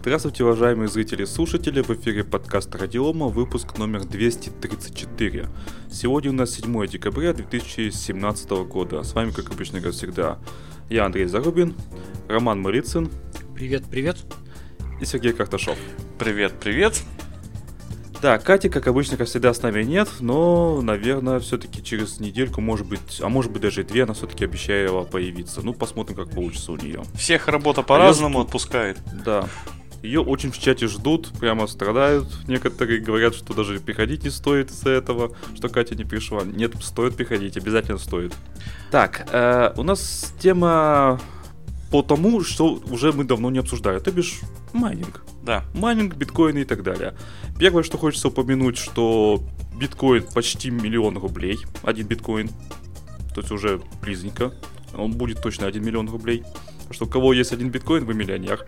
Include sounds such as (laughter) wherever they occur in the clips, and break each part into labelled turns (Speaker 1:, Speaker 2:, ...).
Speaker 1: Здравствуйте, уважаемые зрители и слушатели, в эфире подкаст Радиома, выпуск номер 234. Сегодня у нас 7 декабря 2017 года. С вами, как обычно, как всегда, я Андрей Зарубин, Роман Марицын.
Speaker 2: Привет, привет.
Speaker 1: И Сергей Карташов.
Speaker 3: Привет, привет.
Speaker 1: Да, Кати, как обычно, как всегда, с нами нет, но, наверное, все-таки через недельку, может быть, а может быть даже две, она все-таки обещала появиться. Ну, посмотрим, как получится у нее.
Speaker 3: Всех работа по-разному отпускает.
Speaker 1: Да. Ее очень в чате ждут, прямо страдают. Некоторые говорят, что даже приходить не стоит из-за этого, что Катя не пришла. Нет, стоит приходить, обязательно стоит. Так, э, у нас тема по тому, что уже мы давно не обсуждали, то бишь майнинг.
Speaker 3: Да.
Speaker 1: Майнинг, биткоины и так далее. Первое, что хочется упомянуть, что биткоин почти миллион рублей, один биткоин, то есть уже близенько, он будет точно 1 миллион рублей. Что у кого есть один биткоин, вы миллионер.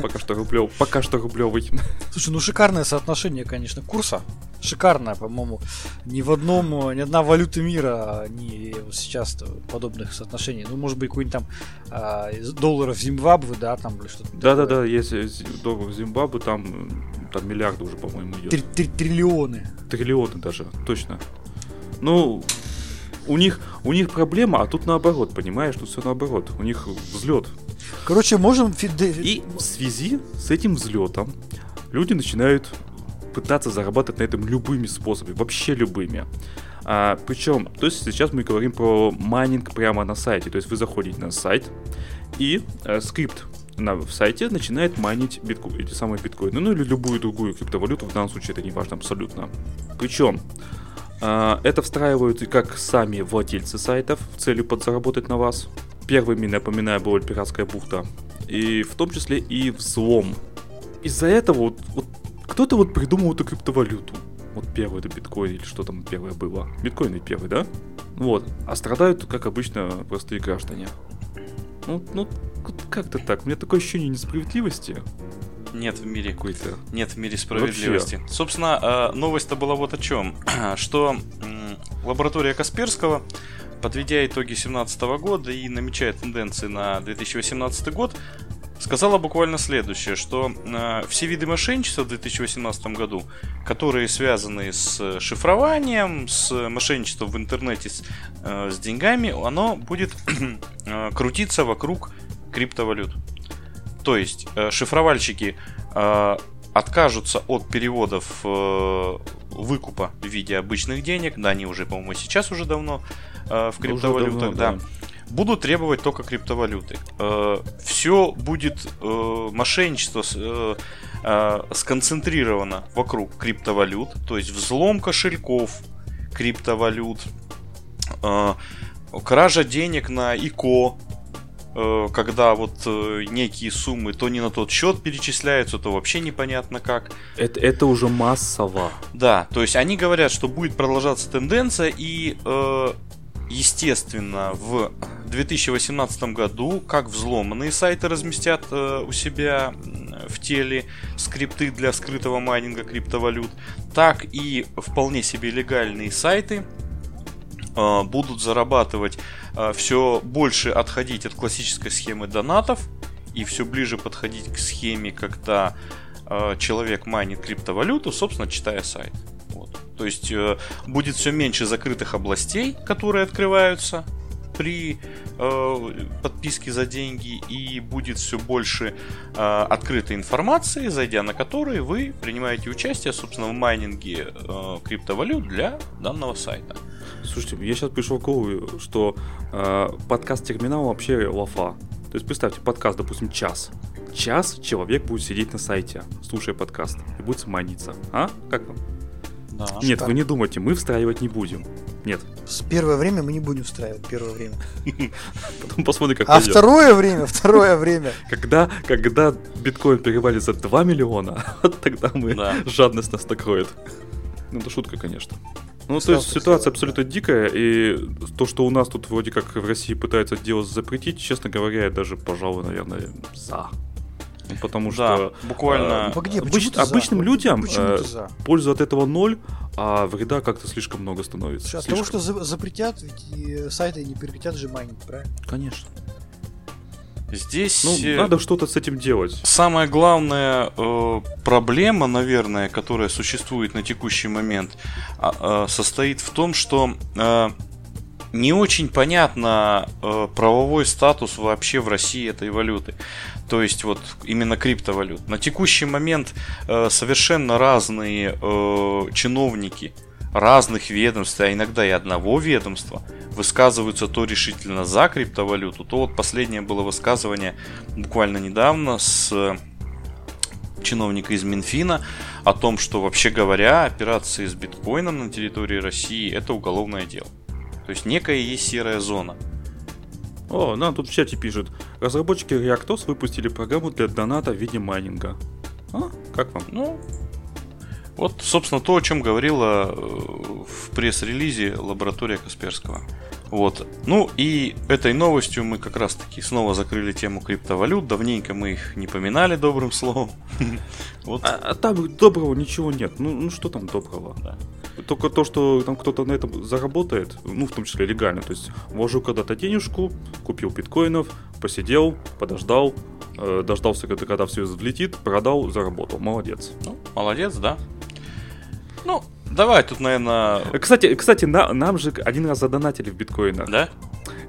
Speaker 1: Пока что рублев, пока что рублевый.
Speaker 2: Слушай, ну шикарное соотношение, конечно, курса. Шикарное, по-моему. Ни в одном, ни одна валюта мира не сейчас подобных соотношений. Ну, может быть, какой-нибудь там а, долларов Зимбабве, да, там или что-то.
Speaker 1: Да-да-да, есть долларов Зимбабве, там, там миллиарды уже, по-моему, идет.
Speaker 2: Триллионы.
Speaker 1: Триллионы даже, точно. Ну, у них, у них проблема, а тут наоборот, понимаешь, тут все наоборот. У них взлет.
Speaker 2: Короче, можем...
Speaker 1: И в связи с этим взлетом люди начинают пытаться зарабатывать на этом любыми способами, вообще любыми. А, причем, то есть сейчас мы говорим про майнинг прямо на сайте. То есть вы заходите на сайт, и э, скрипт на, в сайте начинает майнить битко, эти самые биткоины, ну или любую другую криптовалюту, в данном случае это не важно абсолютно. Причем а, это встраивают и как сами владельцы сайтов в целью подзаработать на вас. Первыми, напоминаю, была пиратская бухта. И в том числе и взлом. Из-за этого вот, вот кто-то вот придумал эту криптовалюту. Вот первый это биткоин или что там первое было. Биткоин и первый, да? Вот. А страдают, как обычно, простые граждане. Ну, ну как-то так. У меня такое ощущение несправедливости.
Speaker 3: Нет в мире какой-то. Нет в мире справедливости. Вообще. Собственно, э, новость-то была вот о чем. (clears throat) Что лаборатория Касперского, подведя итоги 2017 года и намечая тенденции на 2018 год, сказала буквально следующее, что э, все виды мошенничества в 2018 году, которые связаны с шифрованием, с мошенничеством в интернете с, э, с деньгами, оно будет (clears throat) э, крутиться вокруг криптовалют. То есть э, шифровальщики э, откажутся от переводов э, выкупа в виде обычных денег, да, они уже, по-моему, сейчас уже давно э, в криптовалютах, давно, да. да. Будут требовать только криптовалюты. Э, все будет э, мошенничество э, э, сконцентрировано вокруг криптовалют, то есть взлом кошельков криптовалют, э, кража денег на ИКО, когда вот некие суммы то не на тот счет перечисляются, то вообще непонятно как.
Speaker 1: Это, это уже массово.
Speaker 3: Да, то есть они говорят, что будет продолжаться тенденция и э, естественно в 2018 году как взломанные сайты разместят у себя в теле скрипты для скрытого майнинга криптовалют, так и вполне себе легальные сайты будут зарабатывать а, все больше отходить от классической схемы донатов и все ближе подходить к схеме, когда э, человек майнит криптовалюту, собственно, читая сайт. То есть э, будет все меньше закрытых областей, которые открываются при э, подписке за деньги, и будет все больше э, открытой информации, зайдя на которые вы принимаете участие, собственно, в майнинге э, криптовалют для данного сайта.
Speaker 1: Слушайте, я сейчас пришел к выводу, что э, подкаст терминал вообще лафа. То есть представьте, подкаст, допустим, час. Час человек будет сидеть на сайте, слушая подкаст, и будет сманиться. А? Как вам? Да, Нет, вы не думайте, мы встраивать не будем. Нет.
Speaker 2: С первое время мы не будем встраивать первое время. (laughs)
Speaker 1: Потом посмотрим, как
Speaker 2: А пойдет. второе время, второе время. (laughs)
Speaker 1: Когда, когда биткоин перевалит за 2 миллиона, (laughs) вот тогда мы да. жадность нас накроет. Ну, это шутка, конечно. Ну, то есть ситуация абсолютно дикая, и то, что у нас тут вроде как в России пытаются дело запретить, честно говоря, я даже, пожалуй, наверное, за. Потому да, что
Speaker 3: буквально
Speaker 1: э, где, обыч, обычным за? людям э, польза от этого ноль, а вреда как-то слишком много становится.
Speaker 2: От того, что за, запретят, ведь и сайты не прекратят же майнить, правильно?
Speaker 1: Конечно.
Speaker 3: Здесь
Speaker 1: ну,
Speaker 3: э,
Speaker 1: надо что-то с этим делать.
Speaker 3: Самая главная э, проблема, наверное, которая существует на текущий момент, э, состоит в том, что э, не очень понятно э, правовой статус вообще в России этой валюты. То есть вот именно криптовалют. На текущий момент э, совершенно разные э, чиновники разных ведомств, а иногда и одного ведомства, высказываются то решительно за криптовалюту, то вот последнее было высказывание буквально недавно с чиновника из Минфина о том, что вообще говоря, операции с биткоином на территории России это уголовное дело. То есть некая есть серая зона.
Speaker 1: О, нам тут в чате пишут. Разработчики Reactos выпустили программу для доната в виде майнинга. А, как вам?
Speaker 3: Ну, вот, собственно, то, о чем говорила э, в пресс-релизе лаборатория Касперского. Вот. Ну и этой новостью мы как раз таки снова закрыли тему криптовалют. Давненько мы их не поминали добрым словом. (laughs)
Speaker 1: Вот. А, а там доброго ничего нет. Ну, ну что там доброго? Да. Только то, что там кто-то на этом заработает, ну, в том числе легально. То есть вложил когда-то денежку, купил биткоинов, посидел, подождал, э, дождался, когда, когда все взлетит, продал, заработал. Молодец.
Speaker 3: Ну, молодец, да. Ну, давай тут, наверное...
Speaker 1: Кстати, кстати на, нам же один раз задонатили в биткоинах.
Speaker 3: Да?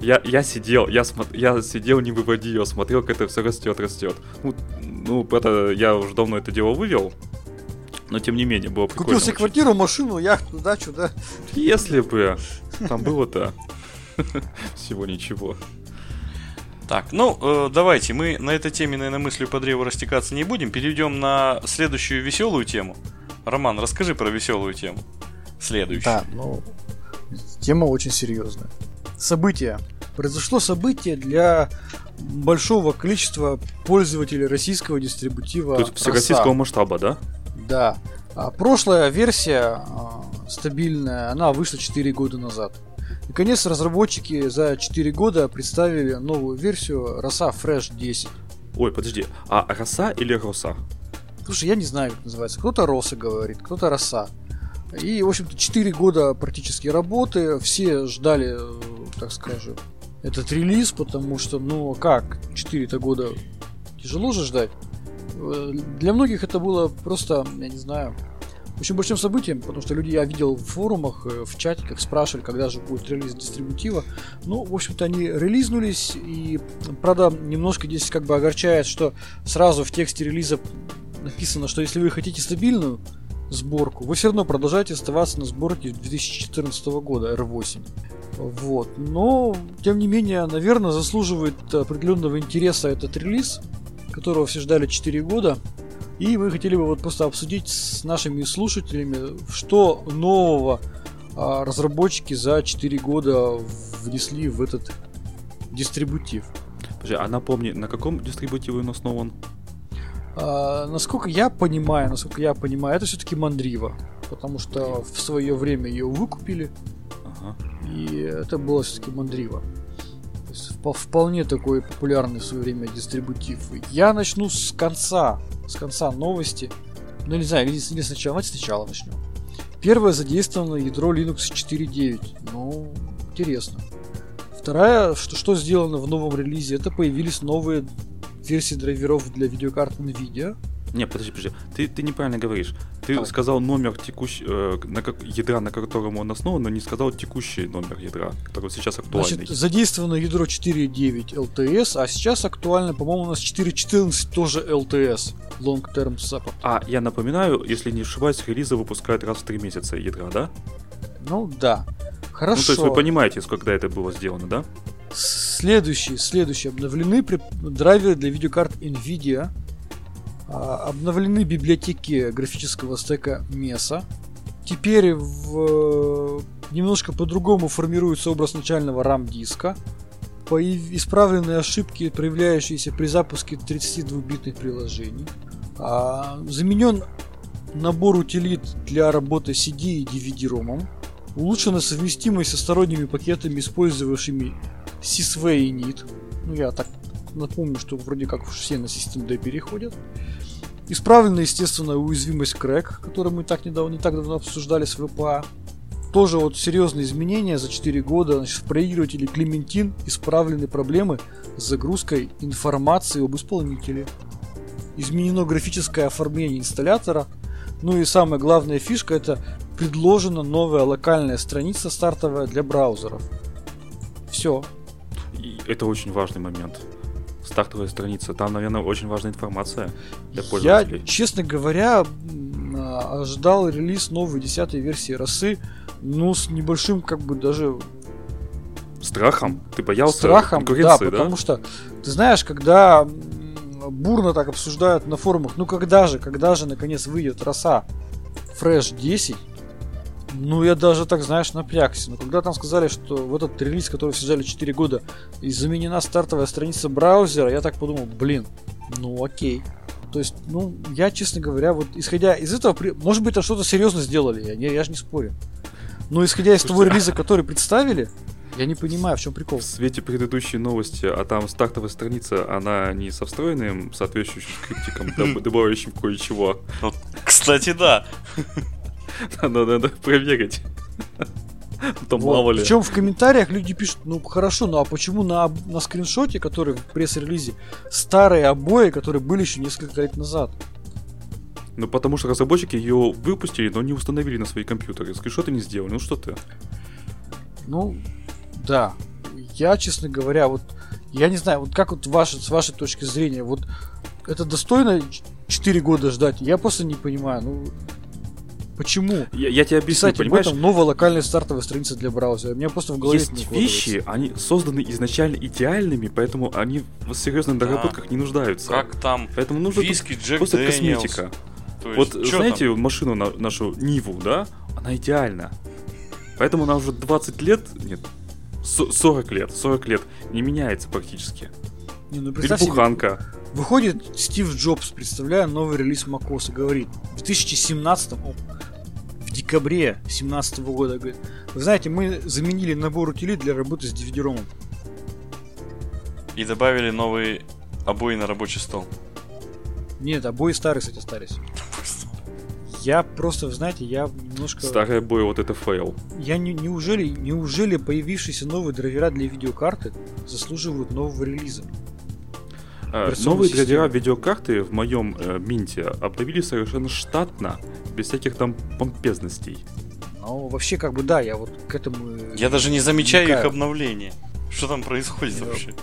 Speaker 1: Я, я сидел, я, смо... я сидел, не выводил, смотрел, как это все растет, растет. Ну, ну, это я уже давно это дело вывел. Но тем не менее, было
Speaker 2: прикольно. Купил себе квартиру, машину, яхту, дачу, да?
Speaker 1: Если бы. (laughs) Там было-то (laughs) всего ничего.
Speaker 3: Так, ну, э, давайте, мы на этой теме, наверное, мыслью по древу растекаться не будем. Перейдем на следующую веселую тему. Роман, расскажи про веселую тему. Следующую.
Speaker 2: Да, ну, тема очень серьезная. Событие. Произошло событие для большого количества пользователей российского дистрибутива.
Speaker 1: То есть всероссийского масштаба, да?
Speaker 2: Да. А прошлая версия а, стабильная, она вышла 4 года назад. Наконец, разработчики за 4 года представили новую версию Роса Fresh 10.
Speaker 1: Ой, подожди, а Роса или Роса?
Speaker 2: Слушай, я не знаю, как называется. Кто-то Роса говорит, кто-то Роса. И, в общем-то, 4 года практически работы. Все ждали, так скажем, этот релиз, потому что, ну, как, 4 года тяжело же ждать. Э, для многих это было просто, я не знаю, очень большим событием, потому что люди я видел в форумах, э, в чатиках спрашивали, когда же будет релиз дистрибутива. Ну, в общем-то, они релизнулись, и, правда, немножко здесь как бы огорчает, что сразу в тексте релиза написано, что если вы хотите стабильную сборку, вы все равно продолжаете оставаться на сборке 2014 года R8. Вот. Но, тем не менее, наверное, заслуживает определенного интереса этот релиз, которого все ждали 4 года. И мы хотели бы вот просто обсудить с нашими слушателями, что нового а, разработчики за 4 года внесли в этот дистрибутив.
Speaker 1: Подожди, а напомни, на каком дистрибутиве он основан?
Speaker 2: А, насколько я понимаю, насколько я понимаю, это все-таки Мандрива. Потому что в свое время ее выкупили. Ага. И это было все-таки Мандрива. Вполне такой популярный в свое время дистрибутив. Я начну с конца. С конца новости. Ну, не знаю, или, или сначала. Давайте сначала начнем. Первое задействовано ядро Linux 4.9. Ну, интересно. Вторая, что, что сделано в новом релизе, это появились новые версии драйверов для видеокарт NVIDIA.
Speaker 1: Не, подожди, подожди. Ты, ты неправильно говоришь. Ты Давай. сказал номер текущ... э, на как... ядра, на котором он основан, но не сказал текущий номер ядра, который сейчас актуальный. Значит,
Speaker 2: задействовано ядро 4.9 LTS, а сейчас актуально, по-моему, у нас 4.14 тоже LTS. Long Term Support.
Speaker 1: А, я напоминаю, если не ошибаюсь, релизы выпускают раз в 3 месяца ядра, да?
Speaker 2: Ну да. Хорошо. Ну,
Speaker 1: то есть вы понимаете, когда это было сделано, да?
Speaker 2: Следующие, следующие обновлены драйверы для видеокарт NVIDIA. А, обновлены библиотеки графического стека MESA. Теперь в, немножко по-другому формируется образ начального RAM диска. Исправлены ошибки, проявляющиеся при запуске 32-битных приложений. А, заменен набор утилит для работы CD и DVD-ромом. Улучшена совместимость со сторонними пакетами, использовавшими Sysway и NIT. Ну, я так напомню, что вроде как все на System D переходят. Исправлена, естественно, уязвимость Crack, которую мы так недавно, не так давно обсуждали с VPA. тоже вот серьезные изменения за 4 года. Значит, в проигрывателе Клементин исправлены проблемы с загрузкой информации об исполнителе. Изменено графическое оформление инсталлятора. Ну и самая главная фишка это предложена новая локальная страница стартовая для браузеров. Все.
Speaker 1: И это очень важный момент. Стартовая страница. Там, наверное, очень важная информация для пользователей.
Speaker 2: Я, честно говоря, ожидал релиз новой десятой версии росы, ну, с небольшим, как бы, даже
Speaker 1: Страхом? Ты боялся
Speaker 2: Страхом,
Speaker 1: да,
Speaker 2: да? потому что, ты знаешь, когда бурно так обсуждают на форумах, ну когда же, когда же наконец выйдет роса Fresh 10, ну, я даже так, знаешь, напрягся. Но когда там сказали, что в этот релиз, который все ждали 4 года, и заменена стартовая страница браузера, я так подумал, блин, ну окей. То есть, ну, я, честно говоря, вот исходя из этого, может быть, это что-то серьезно сделали, я, я, я же не спорю. Но исходя из того релиза, который представили, я не понимаю, в чем прикол.
Speaker 1: В свете предыдущей новости, а там стартовая страница, она не со встроенным соответствующим скриптиком, (laughs) добавляющим кое-чего.
Speaker 3: Кстати, да. (laughs)
Speaker 1: Надо, надо проверить.
Speaker 2: Там вот. мало ли. Причем в комментариях люди пишут, ну хорошо, ну а почему на, на скриншоте, который в пресс-релизе, старые обои, которые были еще несколько лет назад?
Speaker 1: Ну потому что разработчики ее выпустили, но не установили на свои компьютеры. Скриншоты не сделали. Ну что ты?
Speaker 2: Ну, да. Я, честно говоря, вот я не знаю, вот как вот ваша, с вашей точки зрения, вот это достойно 4 года ждать? Я просто не понимаю. Ну, Почему?
Speaker 1: Я, я тебе объясню,
Speaker 2: Писать понимаешь? об этом новая локальная стартовая страница для браузера. У меня просто в голове
Speaker 1: Есть вещи, они созданы изначально идеальными, поэтому они в серьезных доработках да. не нуждаются.
Speaker 3: Как там
Speaker 1: поэтому нужно
Speaker 3: виски, Джек
Speaker 1: просто
Speaker 3: Дэниелс.
Speaker 1: косметика. вот знаете, там? машину на, нашу Ниву, да? Она идеальна. Поэтому она уже 20 лет, нет, 40 лет, 40 лет не меняется практически.
Speaker 2: Не, ну, Перепуханка. Себе, выходит Стив Джобс, представляя новый релиз macOS и говорит, в 2017 в декабре 2017 года, говорит, вы знаете, мы заменили набор утилит для работы с DVD-ROM ом.
Speaker 3: И добавили новые обои на рабочий стол.
Speaker 2: Нет, обои старые, кстати, остались. Я просто, знаете, я немножко...
Speaker 1: Старые обои, вот это фейл.
Speaker 2: Я не, неужели, неужели появившиеся новые драйвера для видеокарты заслуживают нового релиза?
Speaker 1: А, новые драйвера видеокарты в моем э, Минте обновили совершенно штатно, без всяких там помпезностей.
Speaker 2: Ну, вообще, как бы да, я вот к этому...
Speaker 3: Я даже не замечаю вникаю. их обновления. Что там происходит да. вообще?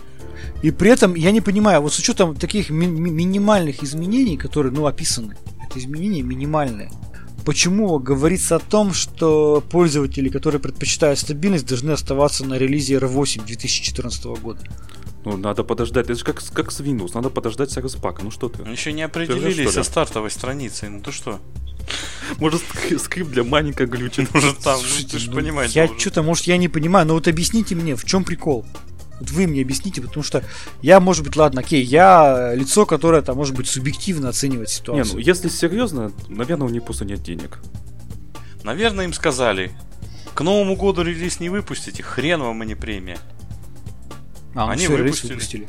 Speaker 2: И при этом я не понимаю, вот с учетом таких ми- ми- минимальных изменений, которые, ну, описаны, это изменения минимальные, почему говорится о том, что пользователи, которые предпочитают стабильность, должны оставаться на релизе R8 2014 года?
Speaker 1: Ну, надо подождать. Это же как, как с Windows. Надо подождать сервис-пака. Ну что ты?
Speaker 3: Еще не определились со стартовой страницей. Ну ты что?
Speaker 1: Может, скрипт для маленького глючит.
Speaker 3: Может, там, Слушайте, ты же ну, понимаешь.
Speaker 2: Я что-то, может, я не понимаю, но вот объясните мне, в чем прикол? Вот вы мне объясните, потому что я, может быть, ладно, окей, я лицо, которое там, может быть, субъективно оценивает ситуацию.
Speaker 1: Не, ну если серьезно, наверное, у них просто нет денег.
Speaker 3: Наверное, им сказали, к Новому году релиз не выпустите, хрен вам и не премия.
Speaker 2: А, Они все, выпустили. выпустили.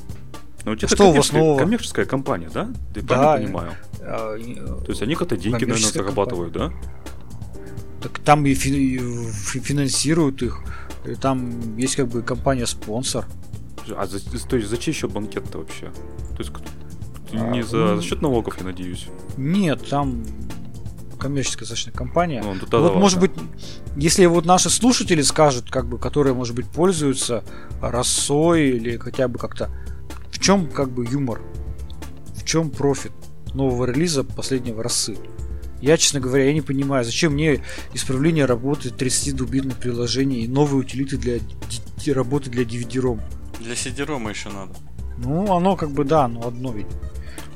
Speaker 1: Ну, у тебя что у вас нового? коммерческая компания, да? Ты да, правильно понимаю? А, То есть они как-то деньги, наверное, зарабатывают, компания.
Speaker 2: да? Так там и финансируют их. И там есть как бы компания-спонсор.
Speaker 1: А за, то есть за чей счет банкет-то вообще? То есть а, не за, за счет налогов, я надеюсь?
Speaker 2: Нет, там коммерческая достаточно компания. Ну, вот, вот может быть, если вот наши слушатели скажут, как бы, которые, может быть, пользуются росой или хотя бы как-то, в чем как бы юмор, в чем профит нового релиза последнего росы. Я, честно говоря, я не понимаю, зачем мне исправление работы 32-битных приложений и новые утилиты для работы для DVD-ROM.
Speaker 3: Для CD-ROM еще надо.
Speaker 2: Ну, оно как бы, да, но одно ведь.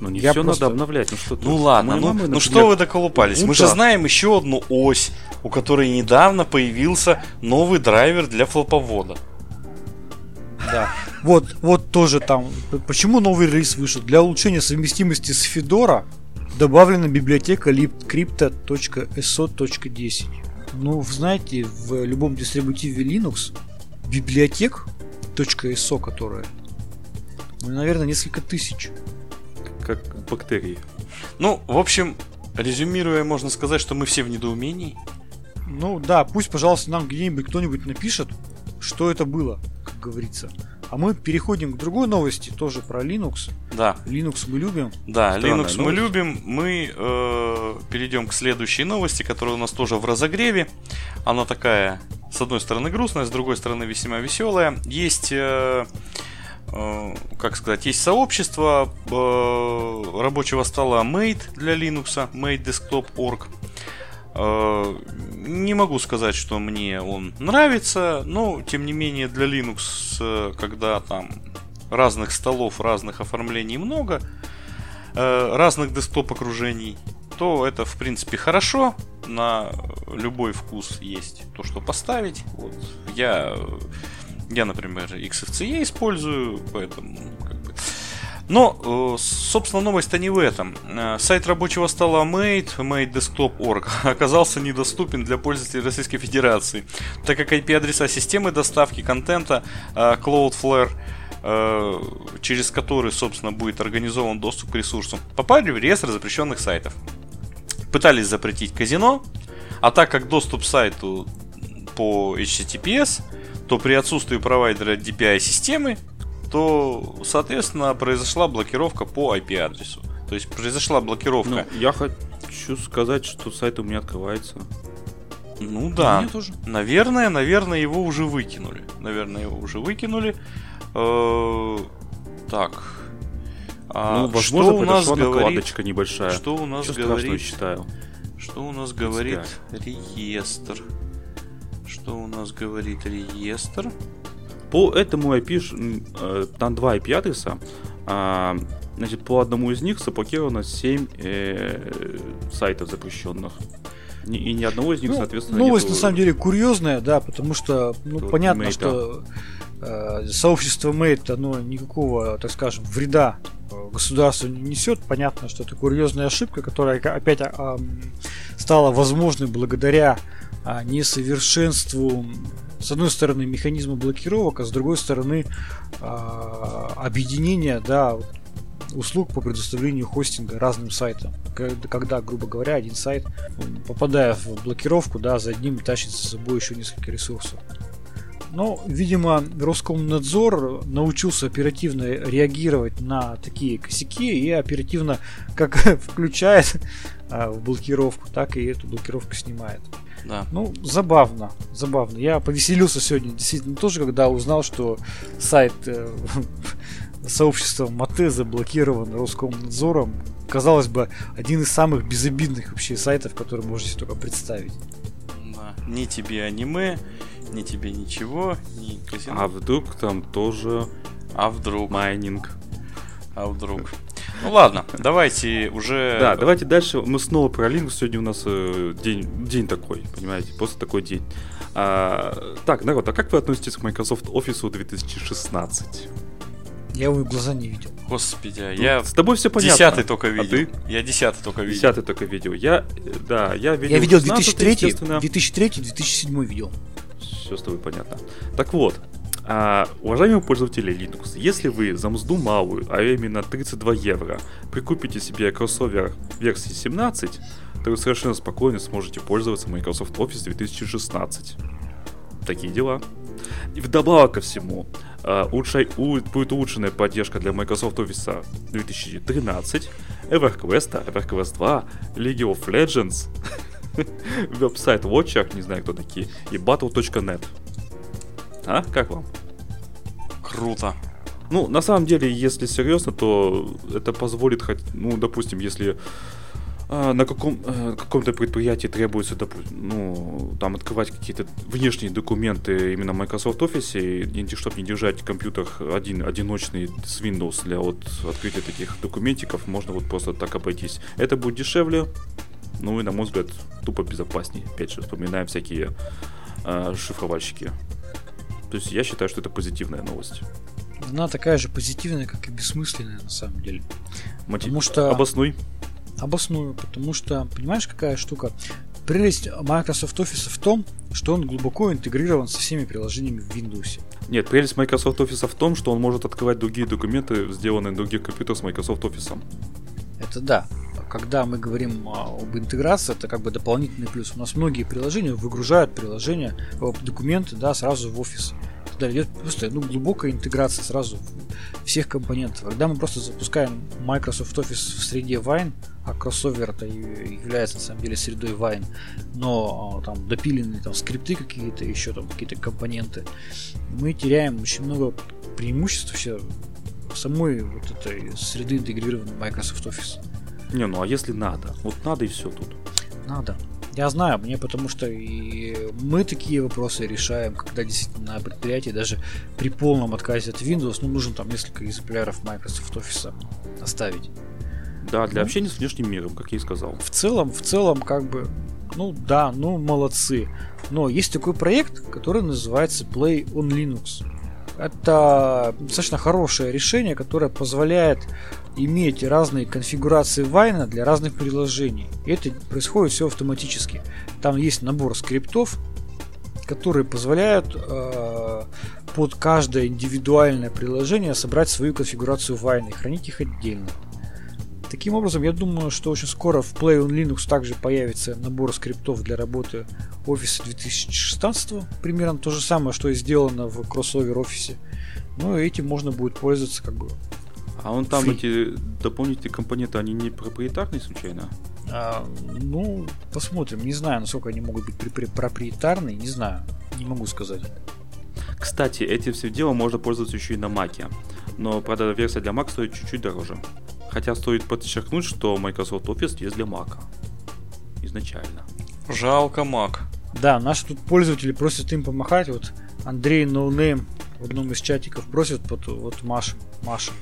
Speaker 1: Ну не я все просто... надо обновлять. Ну, что
Speaker 3: ну ладно, ну, мамы, ну что вы доколупались? Ну, Мы да. же знаем еще одну ось, у которой недавно появился новый драйвер для флоповода.
Speaker 2: Да. Вот, вот тоже там. Почему новый релиз вышел? Для улучшения совместимости с Fedora добавлена библиотека libcrypto.so.10. Ну, знаете, в любом дистрибутиве Linux библиотек .so, которая, ну, наверное, несколько тысяч
Speaker 1: как бактерии.
Speaker 3: Ну, в общем, резюмируя, можно сказать, что мы все в недоумении.
Speaker 2: Ну да, пусть, пожалуйста, нам где-нибудь кто-нибудь напишет, что это было, как говорится. А мы переходим к другой новости, тоже про Linux.
Speaker 3: Да.
Speaker 2: Linux мы любим.
Speaker 3: Да, Странная Linux новость. мы любим. Мы э, перейдем к следующей новости, которая у нас тоже в разогреве. Она такая, с одной стороны грустная, с другой стороны весьма веселая. Есть э, как сказать, есть сообщество э, рабочего стола Mate для Linux, Mate Desktop.org. Э, не могу сказать, что мне он нравится, но тем не менее для Linux, когда там разных столов, разных оформлений много, э, разных десктоп окружений, то это в принципе хорошо. На любой вкус есть то, что поставить. Вот. Я, я, например, XFCE использую, поэтому но, э, собственно, новость-то не в этом. Э, сайт рабочего стола Mate, Mate Desktop.org, (laughs) оказался недоступен для пользователей Российской Федерации, так как IP-адреса системы доставки контента э, Cloudflare через который, собственно, будет организован доступ к ресурсу, попали в реестр запрещенных сайтов. Пытались запретить казино, а так как доступ к сайту по HTTPS, то при отсутствии провайдера DPI-системы то, соответственно, произошла блокировка по IP-адресу. То есть произошла блокировка.
Speaker 1: Ну, я хочу сказать, что сайт у меня открывается.
Speaker 3: Ну да. тоже. Наверное, наверное, его уже выкинули. Наверное, его уже выкинули. Э, так.
Speaker 1: А ну, возможно, что у нас говорит... небольшая.
Speaker 3: Что у нас Ничего говорит? считаю. Что у нас говорит реестр? Что у нас говорит реестр?
Speaker 1: По этому IP, э, там два IP-адреса. А, значит, по одному из них заблокировано 7 э, сайтов запрещенных. И ни одного из них, ну, соответственно,
Speaker 2: Новость нету... на самом деле курьезная, да, потому что, ну, Тут понятно, Mate, что э, сообщество Mate, оно никакого, так скажем, вреда э, государству не несет. Понятно, что это курьезная ошибка, которая опять э, стала возможной благодаря несовершенству с одной стороны механизма блокировок, а с другой стороны э, объединение да, услуг по предоставлению хостинга разным сайтам. Когда, грубо говоря, один сайт, попадая в блокировку, да, за одним тащит за собой еще несколько ресурсов. Но, видимо, Роскомнадзор научился оперативно реагировать на такие косяки и оперативно как (laughs) включает а, в блокировку, так и эту блокировку снимает. Да. Ну, забавно, забавно. Я повеселился сегодня, действительно, тоже, когда узнал, что сайт э, (laughs) сообщества Мате заблокирован Роскомнадзором. Казалось бы, один из самых безобидных вообще сайтов, которые можете только представить.
Speaker 3: Да. Ни тебе аниме, ни тебе ничего, ни
Speaker 1: казино. А вдруг там тоже...
Speaker 3: А вдруг?
Speaker 1: Майнинг.
Speaker 3: А вдруг? Ну ладно, давайте уже...
Speaker 1: Да, давайте дальше. Мы снова про Linux. Сегодня у нас э, день, день такой, понимаете, просто такой день. А, так, народ, а как вы относитесь к Microsoft Office 2016?
Speaker 2: Я его глаза не видел.
Speaker 3: Господи, а ну, я
Speaker 1: с тобой все понятно.
Speaker 3: Десятый только видел. А ты? Я десятый только видел.
Speaker 1: Десятый только видел. Я, да, я видел.
Speaker 2: Я видел 2003, 2003, 2007 видел.
Speaker 1: Все с тобой понятно. Так вот, а, уважаемые пользователи Linux, если вы за мзду малую, а именно 32 евро, прикупите себе кроссовер версии 17, то вы совершенно спокойно сможете пользоваться Microsoft Office 2016. Такие дела. И вдобавок ко всему, uh, улучшай, у, будет улучшенная поддержка для Microsoft Office 2013, EverQuest, EverQuest 2, League of Legends, (laughs) (laughs) веб-сайт Watcher, не знаю кто такие, и Battle.net. А? Как вам?
Speaker 3: Круто.
Speaker 1: Ну, на самом деле, если серьезно, то это позволит, хоть, ну, допустим, если э, на каком, э, каком-то предприятии требуется, допустим, ну, там открывать какие-то внешние документы именно в Microsoft Office, и, чтобы не держать компьютер один, одиночный с Windows для вот открытия таких документиков, можно вот просто так обойтись. Это будет дешевле, ну и, на мой взгляд, тупо безопаснее. Опять же, вспоминаем всякие э, шифровальщики. То есть я считаю, что это позитивная новость.
Speaker 2: Она такая же позитивная, как и бессмысленная на самом деле.
Speaker 1: Мотив... Потому что... Обоснуй.
Speaker 2: Обосную, потому что, понимаешь, какая штука? Прелесть Microsoft Office в том, что он глубоко интегрирован со всеми приложениями в Windows.
Speaker 1: Нет, прелесть Microsoft Office в том, что он может открывать другие документы, сделанные на других компьютерах с Microsoft Office.
Speaker 2: Это да. Когда мы говорим об интеграции, это как бы дополнительный плюс. У нас многие приложения выгружают приложения, документы, да, сразу в офис. Тогда идет просто ну, глубокая интеграция сразу всех компонентов. Когда мы просто запускаем Microsoft Office в среде Wine, а кроссовер это является на самом деле средой Wine, но а, там допиленные там скрипты какие-то, еще там какие-то компоненты, мы теряем очень много преимуществ вообще самой вот этой среды интегрированной Microsoft Office.
Speaker 1: Не, ну а если надо? Вот надо и все тут.
Speaker 2: Надо. Я знаю, мне потому что и мы такие вопросы решаем, когда действительно на предприятии даже при полном отказе от Windows, ну, нужно там несколько экземпляров Microsoft Office оставить.
Speaker 1: Да, для ну, общения с внешним миром, как я и сказал.
Speaker 2: В целом, в целом, как бы, ну да, ну молодцы. Но есть такой проект, который называется Play on Linux. Это достаточно хорошее решение, которое позволяет иметь разные конфигурации Вайна для разных приложений. И это происходит все автоматически. Там есть набор скриптов, которые позволяют э, под каждое индивидуальное приложение собрать свою конфигурацию Вайна и хранить их отдельно. Таким образом, я думаю, что очень скоро в Play on Linux также появится набор скриптов для работы Office 2016. Примерно то же самое, что и сделано в кроссовер офисе. Ну и этим можно будет пользоваться как бы
Speaker 1: а он там Free. эти дополнительные компоненты, они не проприетарные случайно?
Speaker 2: А, ну, посмотрим. Не знаю, насколько они могут быть проприетарные, не знаю. Не могу сказать.
Speaker 1: Кстати, этим всем делом можно пользоваться еще и на Mac. Но, правда, версия для Mac стоит чуть-чуть дороже. Хотя стоит подчеркнуть, что Microsoft Office есть для Mac. Изначально.
Speaker 3: Жалко Mac.
Speaker 2: Да, наши тут пользователи просят им помахать. Вот Андрей NoName в одном из чатиков просит вот, вот Маша. Маша.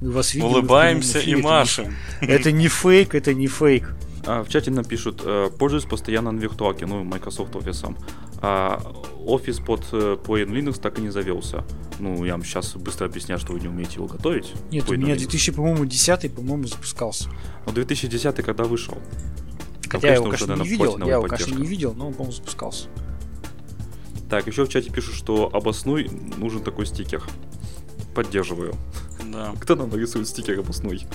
Speaker 3: Мы вас видим. Улыбаемся и машем.
Speaker 2: Это не фейк, это не фейк.
Speaker 1: А, в чате нам пишут, э, пользуюсь постоянно на виртуалке, ну, Microsoft Office. А офис под э, Play Linux так и не завелся. Ну, я вам сейчас быстро объясняю, что вы не умеете его готовить.
Speaker 2: Нет, у меня 2000, по-моему, 10 по-моему, запускался.
Speaker 1: Ну, 2010 когда вышел?
Speaker 2: Хотя я его, конечно, не видел, я его, конечно, не видел, но он, по-моему, запускался.
Speaker 1: Так, еще в чате пишут, что обоснуй нужен такой стикер. Поддерживаю. Да. Кто нам нарисует стикер обоснуй?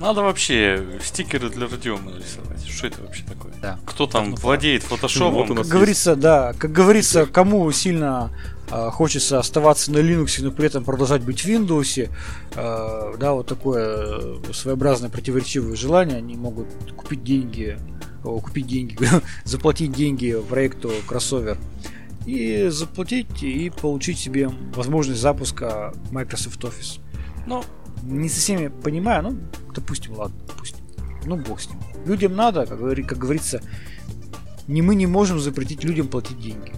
Speaker 3: Надо вообще стикеры для Родиома нарисовать. Что это вообще такое? Да. Кто там владеет фотошопом?
Speaker 2: Ну, как говорится, да, как говорится, кому сильно э, хочется оставаться на Linux, но при этом продолжать быть в Windows, э, да, вот такое своеобразное противоречивое желание, они могут купить деньги, о, купить деньги, (laughs) заплатить деньги проекту кроссовер и заплатить и получить себе возможность запуска Microsoft Office. Ну, не совсем я понимаю, ну, допустим, ладно, допустим. Ну, бог с ним. Людям надо, как, как говорится, не мы не можем запретить людям платить деньги.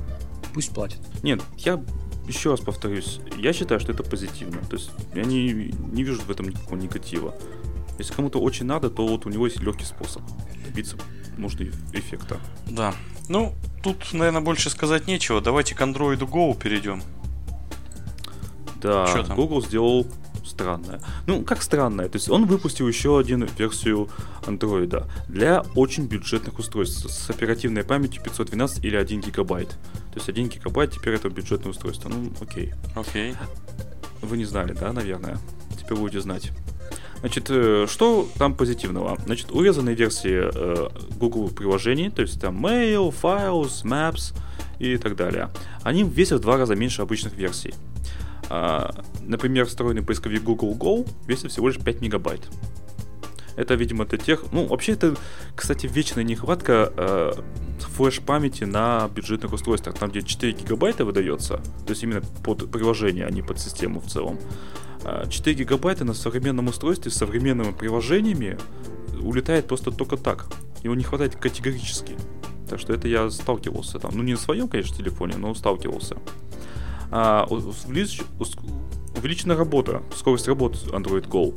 Speaker 2: Пусть платят.
Speaker 1: Нет, я еще раз повторюсь, я считаю, что это позитивно. То есть я не, не вижу в этом никакого негатива. Если кому-то очень надо, то вот у него есть легкий способ добиться нужного эффекта.
Speaker 3: Да. Ну, тут, наверное, больше сказать нечего. Давайте к Android Go перейдем.
Speaker 1: Да, Google сделал странное. Ну, как странное? То есть он выпустил еще один версию андроида для очень бюджетных устройств с оперативной памятью 512 или 1 гигабайт. То есть 1 гигабайт теперь это бюджетное устройство. Ну, окей.
Speaker 3: Окей.
Speaker 1: Вы не знали, да, наверное? Теперь будете знать. Значит, э, что там позитивного? Значит, урезанные версии э, Google приложений, то есть там Mail, Files, Maps и так далее, они весят в два раза меньше обычных версий. А, например, встроенный поисковик Google Go весит всего лишь 5 мегабайт. Это, видимо, для тех... Ну, вообще, это, кстати, вечная нехватка э, флеш-памяти на бюджетных устройствах, там, где 4 гигабайта выдается, то есть именно под приложение, а не под систему в целом. 4 а, гигабайта на современном устройстве с современными приложениями улетает просто только так. Его не хватает категорически. Так что это я сталкивался там. Ну, не на своем, конечно, телефоне, но сталкивался. А, увелич... Увеличена работа, скорость работы Android Go.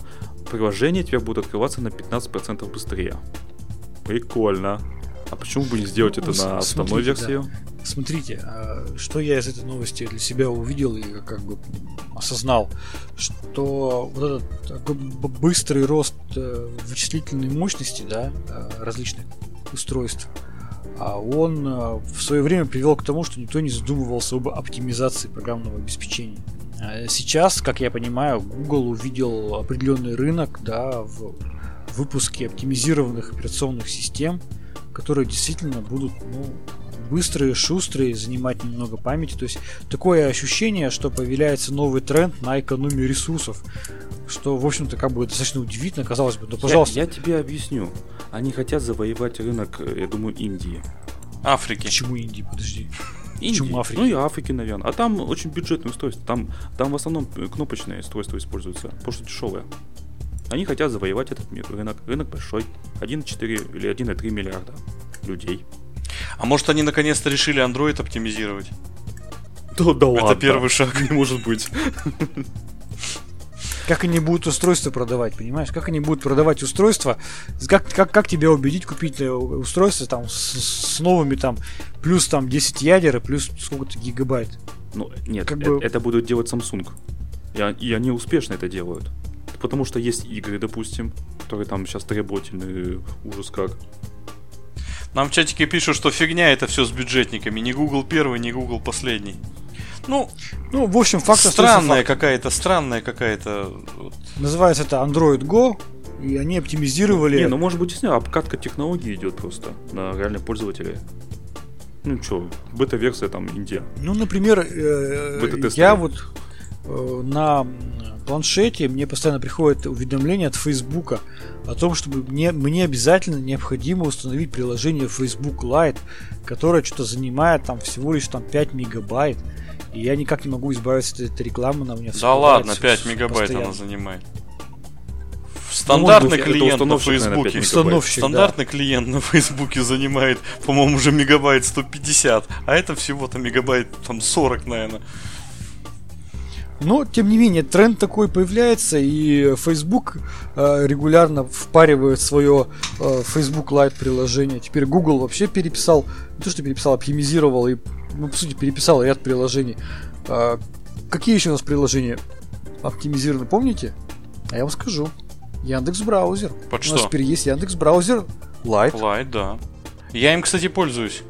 Speaker 1: Приложение теперь будет открываться на 15% быстрее. Прикольно. А почему бы не сделать это на основной версии?
Speaker 2: Да. Смотрите, а, что я из этой новости для себя увидел и как бы осознал, что вот этот быстрый рост э, вычислительной мощности, да, э, различных устройств, он э, в свое время привел к тому, что никто не задумывался об оптимизации программного обеспечения. А сейчас, как я понимаю, Google увидел определенный рынок да, в, выпуске оптимизированных операционных систем, которые действительно будут ну, быстрые, шустрые, занимать немного памяти. То есть такое ощущение, что появляется новый тренд на экономию ресурсов. Что, в общем-то, как бы достаточно удивительно, казалось бы. Да, пожалуйста.
Speaker 1: Я, я тебе объясню. Они хотят завоевать рынок, я думаю, Индии.
Speaker 3: Африки.
Speaker 2: Почему Индии? Подожди.
Speaker 1: Индии. Почему Африки? Ну и Африки, наверное. А там очень бюджетное устройство. Там, там в основном кнопочное устройство используется, потому что дешевое. Они хотят завоевать этот мир, рынок. Рынок большой. 1,4 или 1,3 миллиарда людей.
Speaker 3: А может они наконец-то решили Android оптимизировать?
Speaker 1: Да, да ладно.
Speaker 3: Это первый шаг. Не может быть.
Speaker 2: Как они будут устройства продавать, понимаешь? Как они будут продавать устройства? Как, как, как тебя убедить купить э, устройство там с, с новыми там плюс там 10 ядер и плюс сколько-то гигабайт?
Speaker 1: Ну, нет, как это, бы... это будут делать Samsung. И, и они успешно это делают. Потому что есть игры, допустим, которые там сейчас требовательные, ужас как.
Speaker 3: Нам в чатике пишут, что фигня это все с бюджетниками. Не Google первый, не Google последний. Ну,
Speaker 2: ну, в общем, факт
Speaker 3: странная какая-то, странная какая-то.
Speaker 2: Называется это Android Go, и они оптимизировали.
Speaker 1: Не, ну может быть, не, обкатка технологий идет просто на реальных пользователей. Ну что, бета-версия там Индия.
Speaker 2: Ну, например, э, я вот э, на планшете мне постоянно приходит уведомление от Фейсбука о том, чтобы мне, мне обязательно необходимо установить приложение Facebook Lite, которое что-то занимает там всего лишь там 5 мегабайт. И я никак не могу избавиться от этой рекламы, на мне
Speaker 3: Да ладно, 5 мегабайт постоянно. она занимает. Стандартный ну, клиент на Фейсбуке. Стандартный да. клиент на Фейсбуке занимает, по-моему, уже мегабайт 150, а это всего-то мегабайт там 40, наверное.
Speaker 2: Но, тем не менее, тренд такой появляется, и Facebook э, регулярно впаривает свое э, Facebook Lite приложение. Теперь Google вообще переписал, не то что переписал, оптимизировал и ну, по сути, переписал ряд приложений. А, какие еще у нас приложения оптимизированы, помните? А я вам скажу. Яндекс Браузер.
Speaker 3: Под
Speaker 2: у
Speaker 3: что?
Speaker 2: нас теперь есть Яндекс Браузер Lite.
Speaker 3: Lite, да. Я им, кстати, пользуюсь.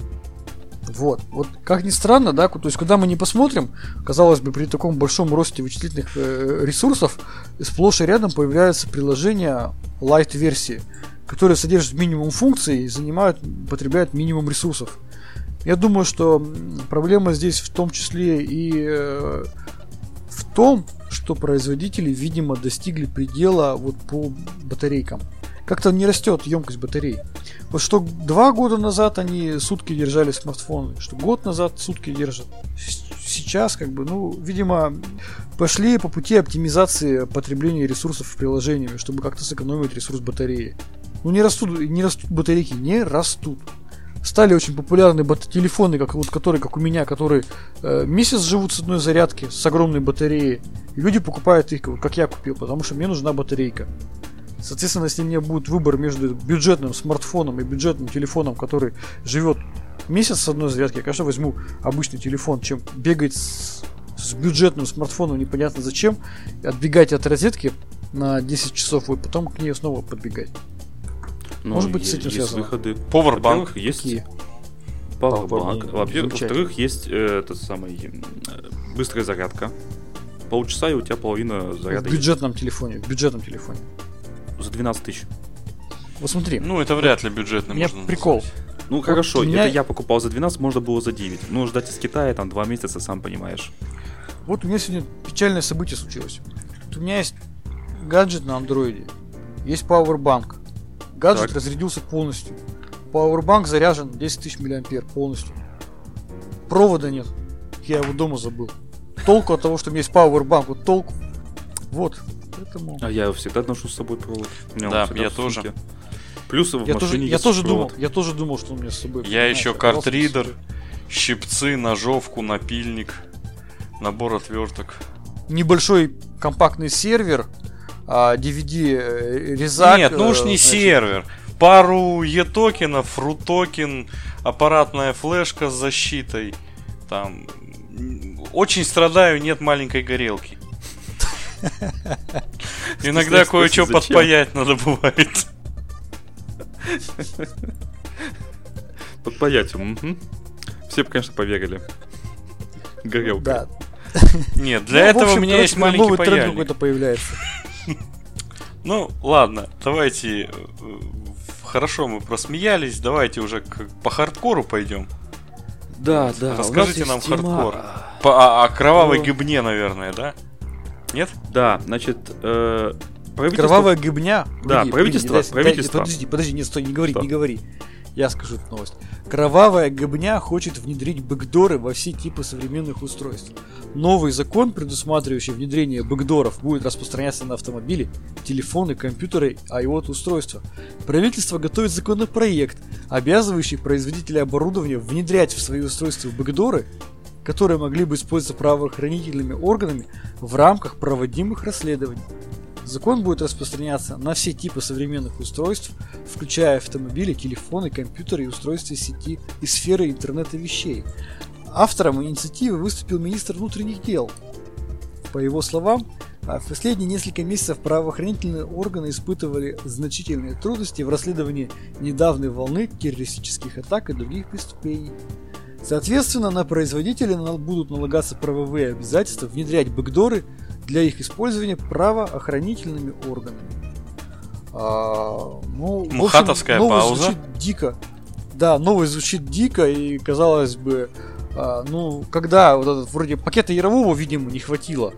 Speaker 2: Вот. Вот как ни странно, да, то есть, когда мы не посмотрим, казалось бы, при таком большом росте вычислительных э, ресурсов, сплошь и рядом появляются приложения light версии, которые содержат минимум функций и занимают, потребляют минимум ресурсов. Я думаю, что проблема здесь в том числе и э, в том, что производители, видимо, достигли предела вот по батарейкам. Как-то не растет емкость батарей. Вот что два года назад они сутки держали смартфоны, что год назад сутки держат. Сейчас, как бы, ну, видимо, пошли по пути оптимизации потребления ресурсов приложениями, чтобы как-то сэкономить ресурс батареи. Ну, не растут, не растут батарейки, не растут стали очень популярны телефоны, как, вот, которые, как у меня, которые э, месяц живут с одной зарядки, с огромной батареей. Люди покупают их, как я купил, потому что мне нужна батарейка. Соответственно, если у меня будет выбор между бюджетным смартфоном и бюджетным телефоном, который живет месяц с одной зарядки, я, конечно, возьму обычный телефон, чем бегать с, с бюджетным смартфоном непонятно зачем, отбегать от розетки на 10 часов и потом к ней снова подбегать.
Speaker 1: Ну, Может быть, с этим есть связано. выходы.
Speaker 3: Powerbank
Speaker 1: есть. Какие? Powerbank. Во-вторых, есть э, этот самый э, быстрая зарядка. Полчаса и у тебя половина заряда.
Speaker 2: В бюджетном есть. телефоне. В бюджетном телефоне.
Speaker 1: За 12 тысяч.
Speaker 2: Вот смотри.
Speaker 3: Ну, это вряд ли бюджетный.
Speaker 2: У меня прикол.
Speaker 1: Ну вот хорошо, меня... это я покупал за 12, можно было за 9. Ну, ждать из Китая там 2 месяца, сам понимаешь.
Speaker 2: Вот у меня сегодня печальное событие случилось. Вот у меня есть гаджет на андроиде, есть Powerbank. Гаджет так. разрядился полностью. Powerbank заряжен 10 тысяч миллиампер полностью. Провода нет. Я его дома забыл. Толку от того, что у меня есть power bank, вот толку. Вот. Поэтому...
Speaker 1: А я всегда ношу с собой провод.
Speaker 3: Да, я тоже.
Speaker 1: Плюс в
Speaker 2: я
Speaker 1: машине
Speaker 2: тоже, я тоже думал, я тоже думал, что у меня с собой.
Speaker 3: Я еще картридер, щипцы, ножовку, напильник, набор отверток.
Speaker 2: Небольшой компактный сервер, DVD э, резак.
Speaker 3: Нет, ну уж не значит... сервер. Пару eToken ов, Рутокен, аппаратная флешка с защитой. Там очень страдаю, нет маленькой горелки. (laughs) Иногда кое-что подпаять надо бывает.
Speaker 1: Подпаять. Все бы, конечно, поверили. Горелка. Да.
Speaker 3: Нет, (laughs) для ну, этого у меня есть маленький
Speaker 2: новый тренд какой-то появляется.
Speaker 3: Ну, ладно, давайте. э, Хорошо, мы просмеялись. Давайте уже к- по хардкору пойдем.
Speaker 1: Да, да.
Speaker 3: Расскажите нам
Speaker 1: тема-
Speaker 3: хардкор. По, о, о кровавой
Speaker 1: Ну.
Speaker 3: гэбне, наверное, да? Нет?
Speaker 1: Да, значит, э, правительство-
Speaker 2: Кровавая гэбня.
Speaker 1: Да,
Speaker 2: Погоди,
Speaker 1: правительство,
Speaker 2: погоди, дай-
Speaker 1: правительство.
Speaker 2: дай- подожди, подожди, не стой, не говори,
Speaker 1: Что?
Speaker 2: не говори. Я скажу эту новость. Кровавая гэбня хочет внедрить бэкдоры во все типы современных устройств. Новый закон, предусматривающий внедрение бэкдоров, будет распространяться на автомобили, телефоны, компьютеры, IoT устройства. Правительство готовит законопроект, обязывающий производителей оборудования внедрять в свои устройства бэкдоры, которые могли бы использоваться правоохранительными органами в рамках проводимых расследований. Закон будет распространяться на все типы современных устройств, включая автомобили, телефоны, компьютеры и устройства сети и сферы интернета вещей. Автором инициативы выступил министр внутренних дел. По его словам, а, в последние несколько месяцев правоохранительные органы испытывали значительные трудности в расследовании недавней волны террористических атак и других преступлений. Соответственно, на производителей будут налагаться правовые обязательства внедрять бэкдоры для их использования правоохранительными органами. А, ну, общем,
Speaker 3: Мухатовская
Speaker 2: новость
Speaker 3: пауза.
Speaker 2: звучит дико. Да, новость звучит дико, и казалось бы, а, ну, когда вот этот, вроде пакета Ярового, видимо, не хватило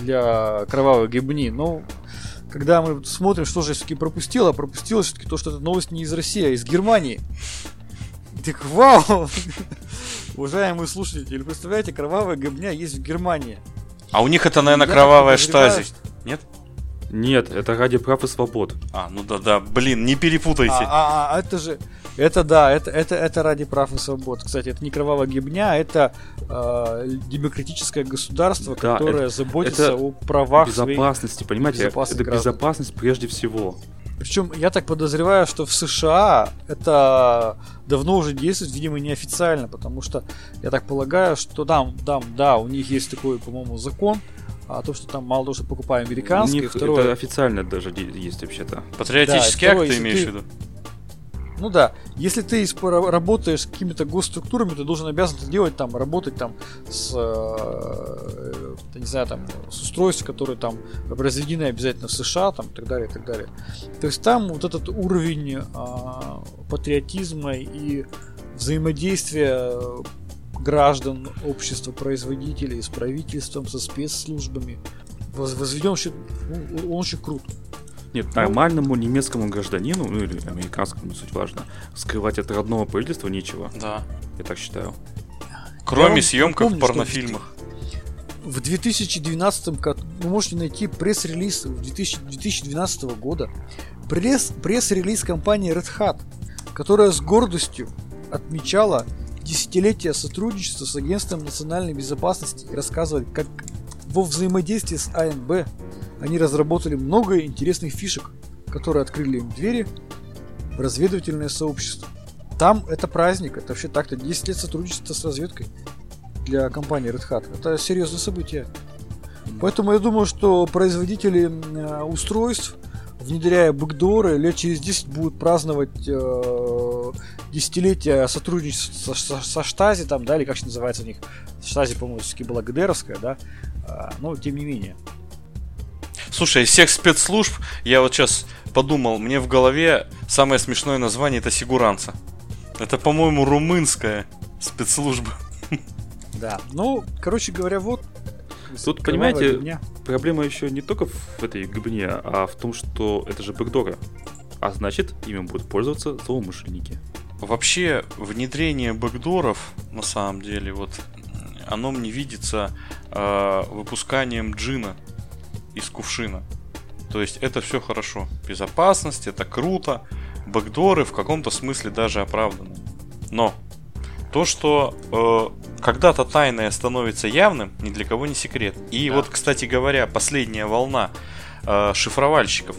Speaker 2: для кровавой гибни, но когда мы смотрим, что же все-таки пропустило, пропустило все-таки то, что эта новость не из России, а из Германии. Так вау! (laughs) Уважаемые слушатели, представляете, кровавая гобня есть в Германии.
Speaker 3: А у них это, наверное,
Speaker 2: Я так
Speaker 3: кровавая штази. Нет?
Speaker 1: Нет, это ради прав и свобод.
Speaker 3: А, ну да-да, блин, не перепутайте.
Speaker 2: А, а, а, это же, это да, это, это, это ради прав и свобод. Кстати, это не кровавая гибня, это э, демократическое государство,
Speaker 1: Да,
Speaker 2: которое
Speaker 1: это-
Speaker 2: заботится
Speaker 1: это
Speaker 2: о правах своих.
Speaker 1: Безопасности, понимаете?
Speaker 2: безопасность
Speaker 1: это
Speaker 2: граждан.
Speaker 1: безопасность прежде всего.
Speaker 2: Причем я так подозреваю, что в США это давно уже действует, видимо, неофициально, потому что я так полагаю, что там, там, да, у них есть такой, по-моему, закон, а то, что там мало того, что покупаем
Speaker 1: У
Speaker 2: американские,
Speaker 1: них
Speaker 2: второе,
Speaker 1: это официально даже есть вообще-то.
Speaker 3: Патриотический
Speaker 2: Да,
Speaker 3: акт
Speaker 2: второе,
Speaker 3: ты имеешь
Speaker 2: ты-
Speaker 3: в виду?
Speaker 2: Ну да, если ты работаешь с какими-то госструктурами, ты должен обязан это делать там, работать там с, э, не знаю, там, с устройств, которые там произведены обязательно в США, там, и так далее, и так далее. То есть там вот этот уровень а, патриотизма и взаимодействия граждан, общества, производителей с правительством, со спецслужбами воз- возведен он, он очень крут.
Speaker 1: Нет, нормальному немецкому гражданину, ну или американскому, не суть важно, скрывать от родного правительства нечего.
Speaker 3: Да.
Speaker 1: Я так считаю.
Speaker 3: Кроме съемков в порнофильмах.
Speaker 2: В 2012 году вы можете найти пресс-релиз в 2000 2012 года. Пресс, пресс-релиз компании Red Hat, которая с гордостью отмечала десятилетия сотрудничества с Агентством национальной безопасности и рассказывали, как во взаимодействии с АНБ они разработали много интересных фишек, которые открыли им двери в разведывательное сообщество. Там это праздник, это вообще так-то 10 лет сотрудничества с разведкой для компании Red Hat. Это серьезное событие. Поэтому я думаю, что производители э, устройств, внедряя бэкдоры, лет через 10 будут праздновать э, десятилетие сотрудничества со, со- Штази, там, да, или как же называется у них. Штази, по-моему, все-таки была ГДРовская, да. А, но тем не менее.
Speaker 3: Слушай, из всех спецслужб, я вот сейчас подумал, мне в голове самое смешное название это Сигуранца. Это, по-моему, румынская спецслужба.
Speaker 2: Да. Ну, короче говоря, вот.
Speaker 1: Тут, понимаете,
Speaker 2: гибня.
Speaker 1: Проблема еще не только в этой гибне, а в том, что это же бэкдоры. А значит, ими будут пользоваться злоумышленники.
Speaker 3: Вообще, внедрение бэкдоров, на самом деле, вот, оно мне видится э, выпусканием джина из кувшина. То есть это все хорошо. Безопасность, это круто. Бэкдоры в каком-то смысле даже оправданы. Но то, что э, когда-то тайное становится явным, ни для кого не секрет. И
Speaker 2: Да.
Speaker 3: вот, кстати говоря, последняя волна э, шифровальщиков,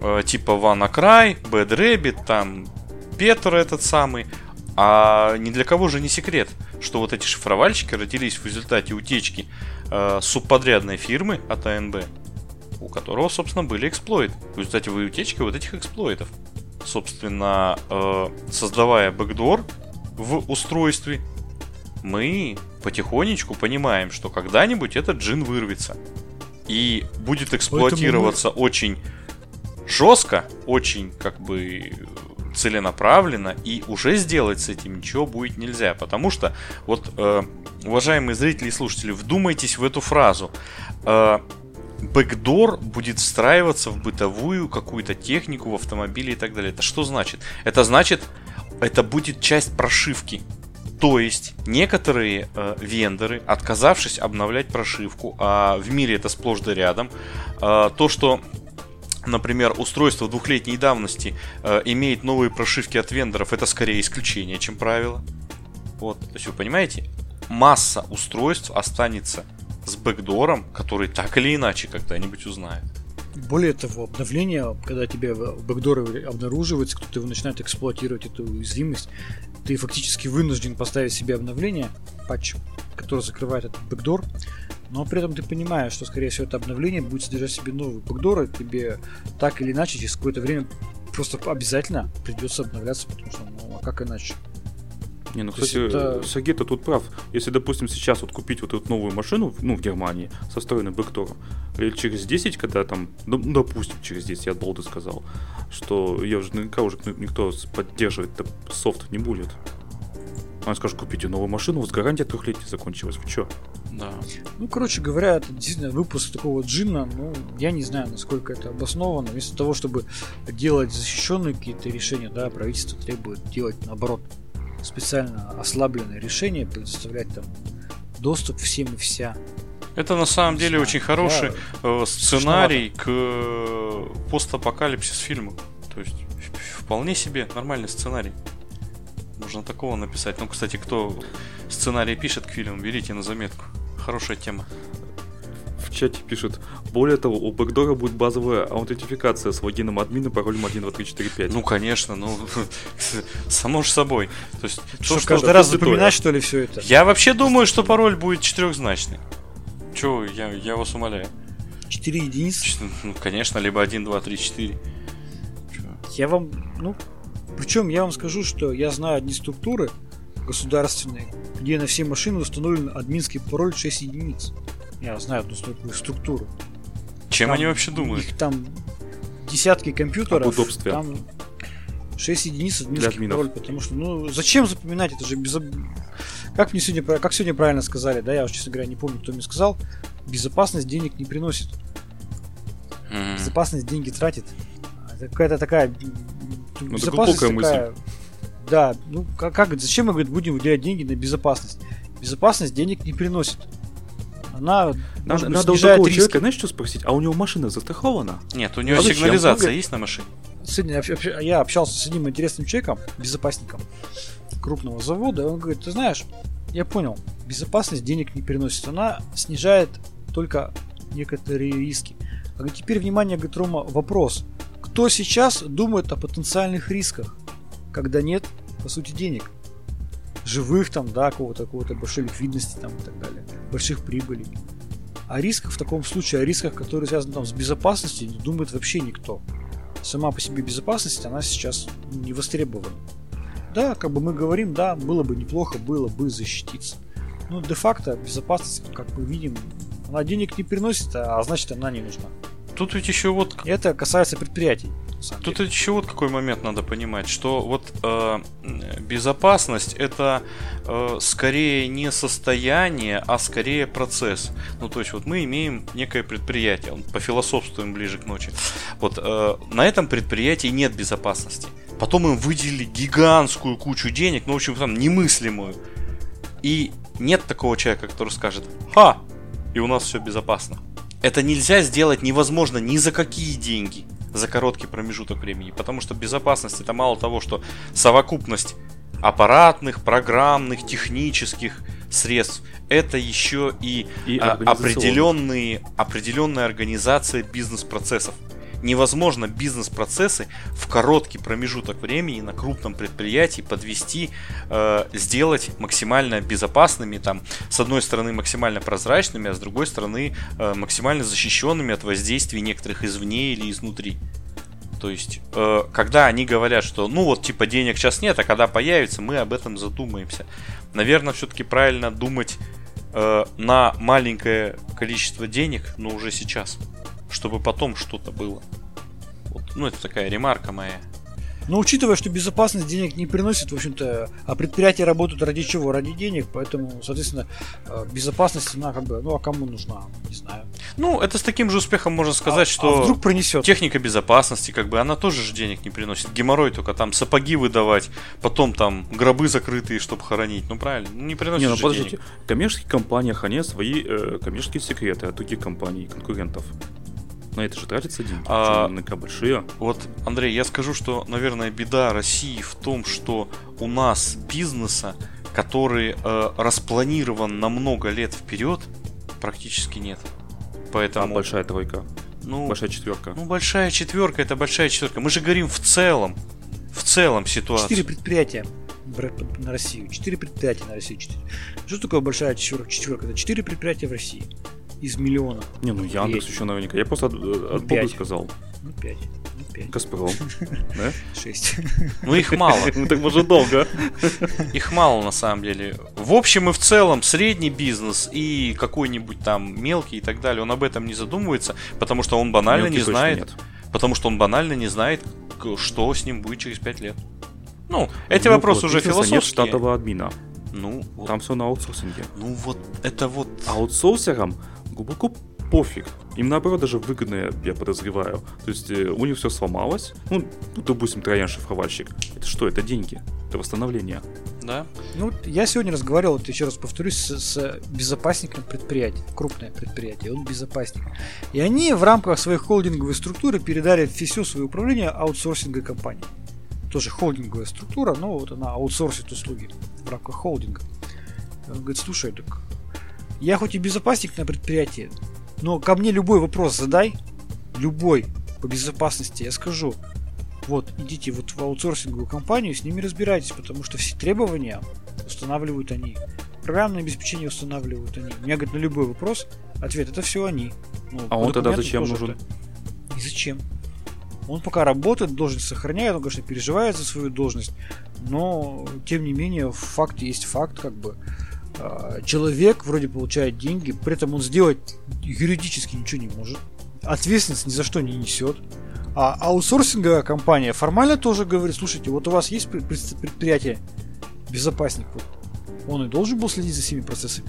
Speaker 3: э, типа WannaCry, Bad Rabbit, там Петр этот самый, а ни для кого же не секрет, что вот эти шифровальщики родились в результате утечки э, субподрядной фирмы от АНБ, у которого, собственно, были эксплойты. В результате утечки вот этих эксплойтов. Собственно, э, создавая бэкдор в устройстве, мы потихонечку понимаем, что когда-нибудь этот джин вырвется. И будет эксплуатироваться очень жестко, очень как бы целенаправленно, и уже сделать с этим ничего будет нельзя. Потому что, вот, э, уважаемые зрители и слушатели, вдумайтесь в эту фразу. Э, бэкдор будет встраиваться в бытовую какую-то технику в автомобиле и так далее. Это что значит? Это значит, это будет часть прошивки. То есть некоторые э, вендоры, отказавшись обновлять прошивку, а в мире это сплошь да рядом, э, то, что например, устройство двухлетней давности э, имеет новые прошивки от вендоров, это скорее исключение, чем правило. Вот, то есть вы понимаете, масса устройств останется с бэкдором, который так или иначе когда-нибудь узнает.
Speaker 2: Более того, обновление, когда тебе бэкдоры обнаруживаются, кто-то его начинает эксплуатировать эту уязвимость, ты фактически вынужден поставить себе обновление, патч, который закрывает этот бэкдор, но при этом ты понимаешь, что, скорее всего, это обновление будет содержать в себе новые бэкдоры, тебе так или иначе через какое-то время просто обязательно придется обновляться, потому что, ну, а как иначе?
Speaker 1: Не, ну, кстати, это... Сергей-то тут прав. Если, допустим, сейчас вот купить вот эту новую машину, ну, в Германии, со встроенным бэктором, или через 10, когда там, ну, допустим, через 10, я от балды сказал, что я уже наверняка уже никто поддерживать софт не будет. Он скажет, купите новую машину, у вас гарантия трехлетняя закончилась. Вы чё?
Speaker 2: Да. Ну, короче говоря, это действительно выпуск такого джинна, ну, я не знаю, насколько это обосновано. Вместо того, чтобы делать защищенные какие-то решения, да, правительство требует делать, наоборот, специально ослабленные решения, предоставлять там доступ всем и вся.
Speaker 3: Это на самом деле знаю, очень хороший я... Э, сценарий к э, постапокалипсис фильму. То есть вполне себе нормальный сценарий. Можно такого написать. Ну, кстати, кто сценарий пишет к фильму, берите на заметку. Хорошая тема.
Speaker 1: В чате пишет, более того, у бэкдора будет базовая аутентификация с логином админа, паролем 1, 2, 3, 4, 5.
Speaker 3: Ну, конечно, ну, (laughs) само же собой. То есть,
Speaker 2: что, то, каждый раз запоминать, что ли, все это?
Speaker 3: Я вообще думаю, что пароль будет четырехзначный. Че, я, я вас умоляю.
Speaker 2: 4 единицы?
Speaker 3: Ну, конечно, либо 1, 2, 3, 4.
Speaker 2: Я вам, ну, причем я вам скажу, что я знаю одни структуры государственные, где на все машины установлен админский пароль 6 единиц. Я знаю одну такую структуру.
Speaker 3: Чем там, они вообще думают? Их
Speaker 2: там десятки компьютеров. Об удобстве. Там 6 единиц админский пароль, потому что, ну, зачем запоминать, это же без... Как мне сегодня, как сегодня правильно сказали, да, я уже, честно говоря, не помню, кто мне сказал, безопасность денег не приносит. Mm-hmm. Безопасность деньги тратит. Это какая-то такая
Speaker 1: ну, безопасность такая... мысль.
Speaker 2: Да, ну как, как зачем мы говорит, будем выделять деньги на безопасность? Безопасность денег не приносит. Она
Speaker 1: надо, надо у такого риски. человека, знаешь, что спросить? А у него машина застрахована?
Speaker 3: Нет, у него а сигнализация есть на машине.
Speaker 2: Сегодня я общался с одним интересным человеком, безопасником крупного завода, и он говорит, ты знаешь, я понял, безопасность денег не переносит, она снижает только некоторые риски. А теперь внимание, говорит, Рома, вопрос. Кто сейчас думает о потенциальных рисках, когда нет, по сути, денег? Живых там, да, какого-то, какого-то большой ликвидности там и так далее, больших прибылей. А рисках в таком случае, о рисках, которые связаны там с безопасностью, не думает вообще никто. Сама по себе безопасность, она сейчас не востребована. Да, как бы мы говорим, да, было бы неплохо, было бы защититься. Но де-факто безопасность, как мы видим, она денег не приносит, а значит она не нужна.
Speaker 3: Тут ведь еще вот...
Speaker 2: Это касается предприятий.
Speaker 3: Тут ведь еще вот какой момент надо понимать, что вот э, безопасность это э, скорее не состояние, а скорее процесс. Ну то есть вот мы имеем некое предприятие, по философствуем ближе к ночи. Вот э, на этом предприятии нет безопасности. Потом им выделили гигантскую кучу денег, ну в общем там немыслимую. И нет такого человека, который скажет, ха, и у нас все безопасно. Это нельзя сделать невозможно ни за какие деньги за короткий промежуток времени, потому что безопасность это мало того, что совокупность аппаратных, программных, технических средств, это еще и, и а, определенные, определенная организация бизнес-процессов невозможно бизнес-процессы в короткий промежуток времени на крупном предприятии подвести, э, сделать максимально безопасными, там, с одной стороны максимально прозрачными, а с другой стороны э, максимально защищенными от воздействий некоторых извне или изнутри. То есть, э, когда они говорят, что ну вот типа денег сейчас нет, а когда появится, мы об этом задумаемся. Наверное, все-таки правильно думать э, на маленькое количество денег, но уже сейчас чтобы потом что-то было. Вот. ну это такая ремарка моя.
Speaker 2: Но учитывая, что безопасность денег не приносит, в общем-то, а предприятия работают ради чего? Ради денег, поэтому, соответственно, э, безопасность, она как бы, ну а кому нужна? Не знаю.
Speaker 3: Ну, это с таким же успехом можно сказать, а, что
Speaker 2: а вдруг принесет.
Speaker 3: техника безопасности, как бы, она тоже же денег не приносит. Геморрой только там сапоги выдавать, потом там гробы закрытые, чтобы хоронить. Ну, правильно, не приносит не, ну, же подождите. денег.
Speaker 1: В коммерческих компаниях они свои э, коммерческие секреты от других компаний, конкурентов на это же тратятся деньги, а, наверняка большие.
Speaker 3: Вот, Андрей, я скажу, что, наверное, беда России в том, что у нас бизнеса, который э, распланирован на много лет вперед, практически нет. Поэтому...
Speaker 1: А большая тройка? Ну, большая четверка.
Speaker 3: Ну, большая четверка это большая четверка. Мы же говорим в целом. В целом ситуация.
Speaker 2: Четыре предприятия на Россию. Четыре предприятия на Россию. Что такое большая четверка? четверка? Это четыре предприятия в России из миллиона.
Speaker 1: Не, ну Яндекс еще наверняка. Я просто от, от Бога сказал.
Speaker 2: Ну, 5. Ну, 5.
Speaker 1: Газпром. (laughs) Да?
Speaker 2: 6.
Speaker 3: Ну, их мало. (laughs)
Speaker 1: Ну, так может долго. (laughs)
Speaker 3: Их мало, на самом деле. В общем и в целом, средний бизнес и какой-нибудь там мелкий и так далее, он об этом не задумывается, потому что он банально не знает. Потому что он банально не знает, что с ним будет через 5 лет. Ну, эти ну, вопросы уже философские. Нет
Speaker 1: штатового админа.
Speaker 3: Ну,
Speaker 1: там все на аутсорсинге.
Speaker 3: Ну вот, это вот...
Speaker 1: Аутсорсерам глубоко пофиг. Им наоборот даже выгодно, я подозреваю. То есть э, у них все сломалось. Ну, ну, допустим, троян шифровальщик. Это что? Это деньги. Это восстановление.
Speaker 3: Да.
Speaker 2: Ну, я сегодня разговаривал, вот еще раз повторюсь, с, с безопасником предприятия. Крупное предприятие, он безопасник. И они в рамках своей холдинговой структуры передали все свое управление аутсорсинговой компании. Тоже холдинговая структура, но вот она аутсорсит услуги в рамках холдинга. Он говорит, слушай, так я хоть и безопасник на предприятии, но ко мне любой вопрос задай, любой по безопасности, я скажу, вот, идите вот в аутсорсинговую компанию, с ними разбирайтесь, потому что все требования устанавливают они. Программное обеспечение устанавливают они. У меня, говорит, на любой вопрос ответ, это все они.
Speaker 1: Ну, а он тогда зачем нужен?
Speaker 2: Это. И зачем? Он пока работает, должность сохраняет, он, конечно, переживает за свою должность, но, тем не менее, факт есть факт, как бы. А, человек вроде получает деньги, при этом он сделать юридически ничего не может, ответственность ни за что не несет. А аутсорсинговая компания формально тоже говорит, слушайте, вот у вас есть предприятие, безопасник, вот, он и должен был следить за всеми процессами.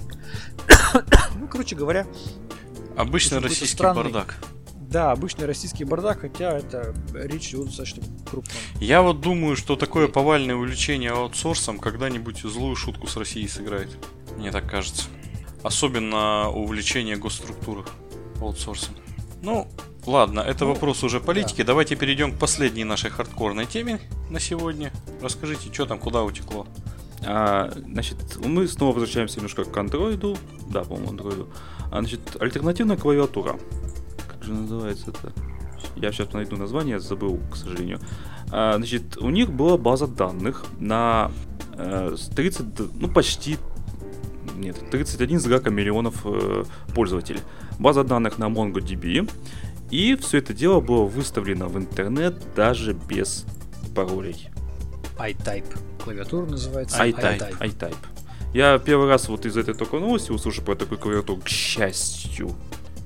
Speaker 2: (coughs) ну, короче говоря,
Speaker 3: обычный российский странный, бардак.
Speaker 2: Да, обычный российский бардак, хотя это речь идет достаточно крупно.
Speaker 3: Я вот думаю, что такое повальное увлечение аутсорсом когда-нибудь злую шутку с Россией сыграет. Мне так кажется. Особенно увлечение госструктурах аутсорсом. Ну, ладно, это ну, вопрос уже политики. Да. Давайте перейдем к последней нашей хардкорной теме на сегодня. Расскажите, что там, куда утекло?
Speaker 1: А, значит, мы снова возвращаемся немножко к андроиду. Да, по-моему, андроиду. А, значит, альтернативная клавиатура. Же называется это? Я сейчас найду название, забыл, к сожалению. А, значит, у них была база данных на э, 30, ну почти нет, 31 с гаком миллионов э, пользователей. База данных на MongoDB. И все это дело было выставлено в интернет даже без паролей.
Speaker 2: iType. Клавиатура называется
Speaker 1: iType. iType. Я первый раз вот из этой только новости услышал про такую клавиатуру, к счастью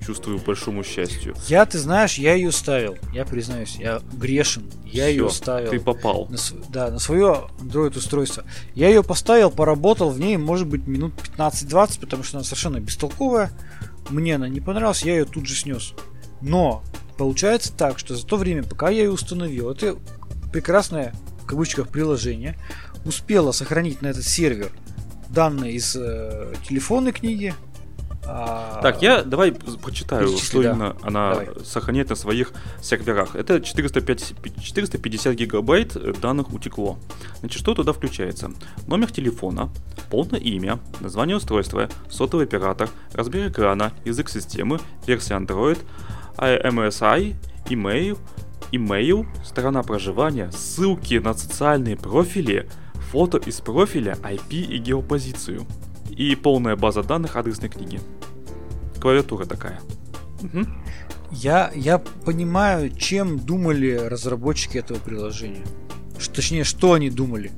Speaker 1: чувствую большому счастью.
Speaker 2: Я, ты знаешь, я ее ставил. Я признаюсь, я грешен. Я Всё, ее ставил.
Speaker 1: Ты попал.
Speaker 2: На, да, на свое Android устройство. Я ее поставил, поработал в ней, может быть, минут 15-20, потому что она совершенно бестолковая. Мне она не понравилась, я ее тут же снес. Но получается так, что за то время, пока я ее установил, это прекрасное в кавычках приложение успело сохранить на этот сервер данные из э, телефонной книги,
Speaker 1: так, я давай прочитаю, что да. именно она давай. сохраняет на своих серверах. Это 450, 450 гигабайт данных утекло. Значит, что туда включается? Номер телефона, полное имя, название устройства, сотовый оператор, размер экрана, язык системы, версия Android, MSI, email, email, страна проживания, ссылки на социальные профили, фото из профиля, IP и геопозицию и полная база данных адресной книги. Клавиатура такая. Угу.
Speaker 2: Я, я понимаю, чем думали разработчики этого приложения. Что, точнее, что они думали.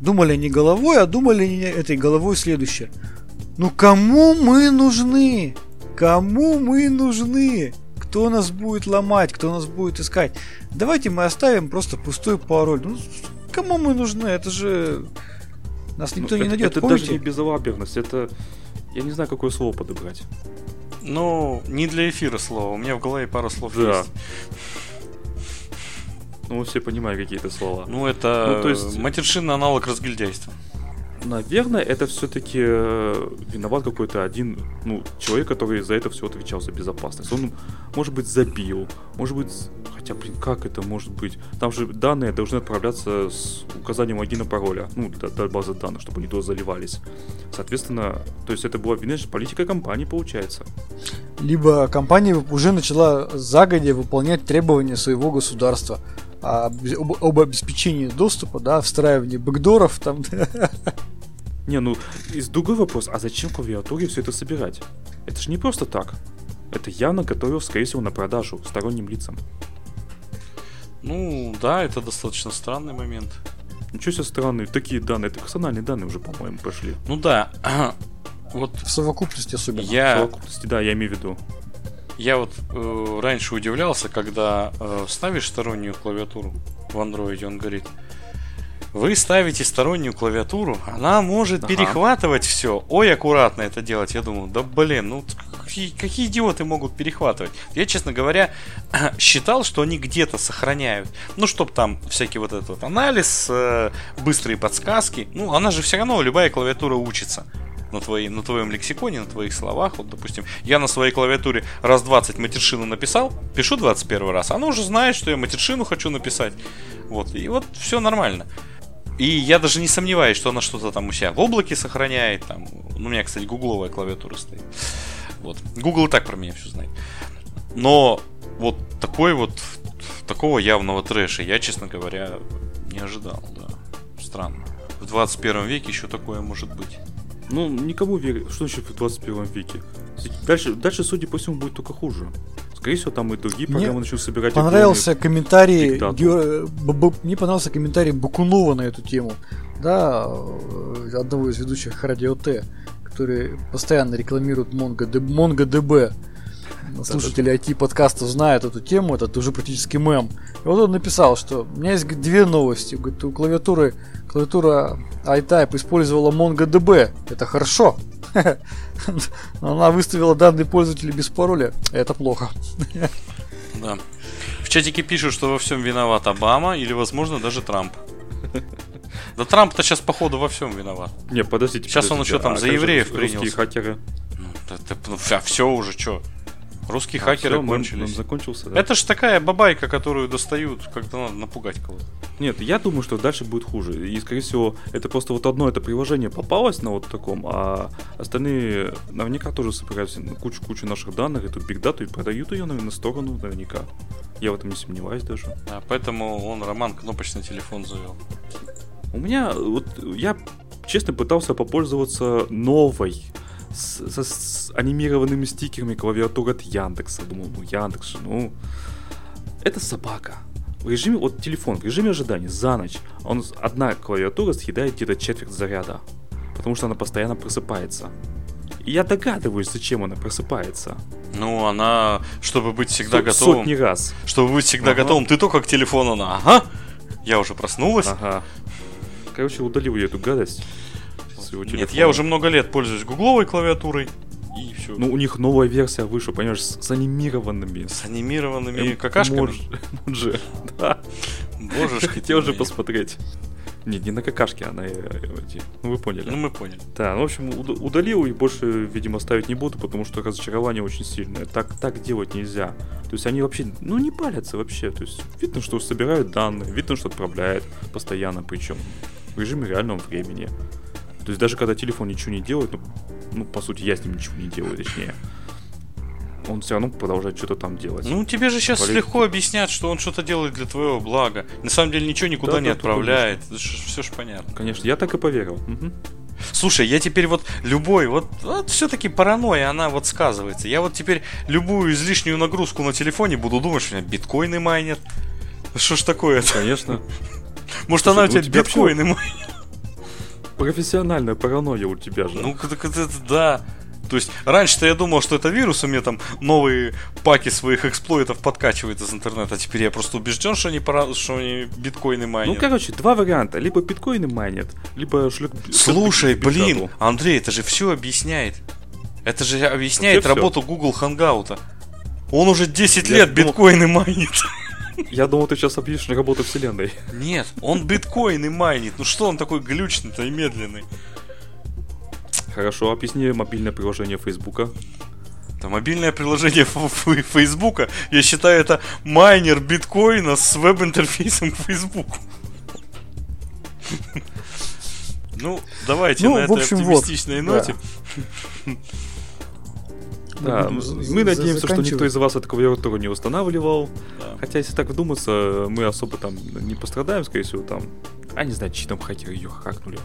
Speaker 2: Думали они головой, а думали они этой головой следующее. Ну кому мы нужны? Кому мы нужны? кто нас будет ломать, кто нас будет искать. Давайте мы оставим просто пустой пароль. Ну, кому мы нужны? Это же... Нас никто
Speaker 1: ну,
Speaker 2: не найдет.
Speaker 1: Это Помните? даже не безалаберность, это... Я не знаю, какое слово подобрать.
Speaker 3: Ну, не для эфира слово. У меня в голове пару слов да. есть.
Speaker 1: Ну, мы все понимаем какие-то слова.
Speaker 3: Ну, это ну, то есть... матершинный аналог разгильдяйства.
Speaker 1: Наверное, это все-таки э, виноват какой-то один ну, человек, который за это все отвечал за безопасность. Он, может быть, забил, может быть, хотя, блин, как это может быть? Там же данные должны отправляться с указанием логина пароля, ну, до, до базы данных, чтобы они туда заливались. Соответственно, то есть это была вина политика компании, получается.
Speaker 2: Либо компания уже начала загодя выполнять требования своего государства об, об обеспечении доступа, да, встраивании бэкдоров там. (laughs)
Speaker 1: Не, ну, из другой вопрос, а зачем клавиатуре все это собирать? Это же не просто так. Это явно готовил, скорее всего, на продажу сторонним лицам.
Speaker 3: Ну, да, это достаточно странный момент.
Speaker 1: Ничего себе странные, такие данные, это персональные данные уже, по-моему, пошли.
Speaker 3: Ну да, (clears throat) вот...
Speaker 2: В совокупности особенно.
Speaker 1: Я... В совокупности, да, я имею в виду.
Speaker 3: Я вот э, раньше удивлялся, когда э, ставишь стороннюю клавиатуру в андроиде, он говорит, вы ставите стороннюю клавиатуру, она может ага. перехватывать все. Ой, аккуратно это делать. Я думаю, да блин, ну какие, какие идиоты могут перехватывать? Я, честно говоря, (clears throat) считал, что они где-то сохраняют. Ну, чтоб там всякий вот этот вот анализ, э, быстрые подсказки. Ну, она же все равно, любая клавиатура учится на, твоей, на твоем лексиконе, на твоих словах. Вот, допустим, я на своей клавиатуре раз 20 матершину написал, пишу 21 раз, она уже знает, что я матершину хочу написать. Вот, и вот все нормально. И я даже не сомневаюсь, что она что-то там у себя в облаке сохраняет. Там. Ну, у меня, кстати, гугловая клавиатура стоит. Вот. Google и так про меня все знает. Но вот такой вот такого явного трэша я, честно говоря, не ожидал, да. Странно. В 21 веке еще такое может быть.
Speaker 1: Ну, никому верить. Что еще в 21 веке? Дальше, дальше, судя по всему, будет только хуже. Скорее всего, там и другие программы начнут собирать.
Speaker 2: Понравился комментарий. Ге... Мне понравился комментарий Бакунова на эту тему. Да, э, одного из ведущих радио Т, который постоянно рекламирует MongoDB. MongoDB. Слушатели IT-подкаста знают эту тему, это уже практически мем. И вот он написал, что у меня есть две новости. Говорит, у клавиатуры, клавиатура iType использовала MongoDB. Это хорошо. (laughs) Она выставила данные пользователя без пароля. Это плохо.
Speaker 3: Да. В чатике пишут, что во всем виноват Обама или, возможно, даже Трамп. Да Трамп-то сейчас, походу, во всем виноват.
Speaker 1: Не, подождите.
Speaker 3: Сейчас
Speaker 1: подождите,
Speaker 3: он еще там а за евреев принял.
Speaker 1: хакеры.
Speaker 3: Ну, это, ну, все уже, что? Русские а, хакеры все, кончились.
Speaker 1: Он закончился, да?
Speaker 3: Это ж такая бабайка, которую достают, когда надо напугать кого-то.
Speaker 1: Нет, я думаю, что дальше будет хуже. И, скорее всего, это просто вот одно это приложение попалось на вот таком, а остальные наверняка тоже собирают кучу-кучу наших данных, эту бигдату и продают ее, наверное, на сторону наверняка. Я в этом не сомневаюсь даже.
Speaker 3: А поэтому он Роман кнопочный телефон завел.
Speaker 1: У меня, вот, я честно пытался попользоваться новой с, с, с анимированными стикерами клавиатуры от Яндекса. Думал, ну Яндекс, ну... Это собака. В режиме, вот телефон, в режиме ожидания, за ночь, он, одна клавиатура съедает где-то четверть заряда. Потому что она постоянно просыпается. И я догадываюсь, зачем она просыпается.
Speaker 3: Ну, она, чтобы быть всегда Со- готовым.
Speaker 1: Сотни раз.
Speaker 3: Чтобы быть всегда ага. готовым, ты только к телефону на. Ага. Я уже проснулась.
Speaker 1: Ага. Короче, удалил я эту гадость
Speaker 3: своего телефона. Нет, я уже много лет пользуюсь гугловой клавиатурой. И все.
Speaker 1: Ну, у них новая версия вышла, понимаешь, с, с анимированными.
Speaker 3: С анимированными эм, какашками? (laughs)
Speaker 1: Да.
Speaker 3: Божешки. (laughs)
Speaker 1: Хотел уже посмотреть. Нет, не на какашке, а на эти. Ну, вы поняли.
Speaker 3: Ну, мы поняли.
Speaker 1: Да, ну, в общем, удалил и больше, видимо, ставить не буду, потому что разочарование очень сильное. Так, так делать нельзя. То есть они вообще, ну, не палятся вообще. То есть видно, что собирают данные, видно, что отправляют постоянно, причем в режиме реального времени. То есть даже когда телефон ничего не делает, ну, ну по сути, я с ним ничего не делаю, точнее, он все равно продолжает что-то там делать.
Speaker 3: Ну, тебе же сейчас Политики. легко объяснять, что он что-то делает для твоего блага. На самом деле ничего никуда да, не да, отправляет. Все же понятно.
Speaker 1: Конечно, я так и поверил. Угу.
Speaker 3: Слушай, я теперь вот любой, вот, вот все-таки паранойя, она вот сказывается. Я вот теперь любую излишнюю нагрузку на телефоне буду думать, что у меня биткоины майнер. Что ж такое?
Speaker 1: Конечно.
Speaker 3: Может, Слушай, она у тебя биткоины майнер?
Speaker 1: Профессиональная паранойя у тебя же.
Speaker 3: Ну, так это, да. То есть раньше-то я думал, что это вирус, у меня там новые паки своих эксплойтов подкачивает из интернета. Теперь я просто убежден, что они, пора... что они биткоины майнят.
Speaker 1: Ну, короче, два варианта. Либо биткоины майнят, либо шлют...
Speaker 3: Слушай, блин, Андрей, это же все объясняет. Это же объясняет Вообще работу все. Google Hangout. Он уже 10 я лет думал... биткоины майнит.
Speaker 1: Я думал, ты сейчас объяснишь работу вселенной.
Speaker 3: Нет, он биткоины майнит. Ну что он такой глючный-то и медленный?
Speaker 1: Хорошо, объясни мобильное приложение Фейсбука.
Speaker 3: Это мобильное приложение Фейсбука, я считаю, это майнер биткоина с веб-интерфейсом к Фейсбуку. Ну, давайте ну, на этой оптимистичной вот, ноте.
Speaker 1: Да, мы надеемся, что никто из вас эту клавиатуру не устанавливал. Да. Хотя, если так вдуматься, мы особо там не пострадаем, скорее всего, там. А не знаю, чьи там хакеры ее хакнули.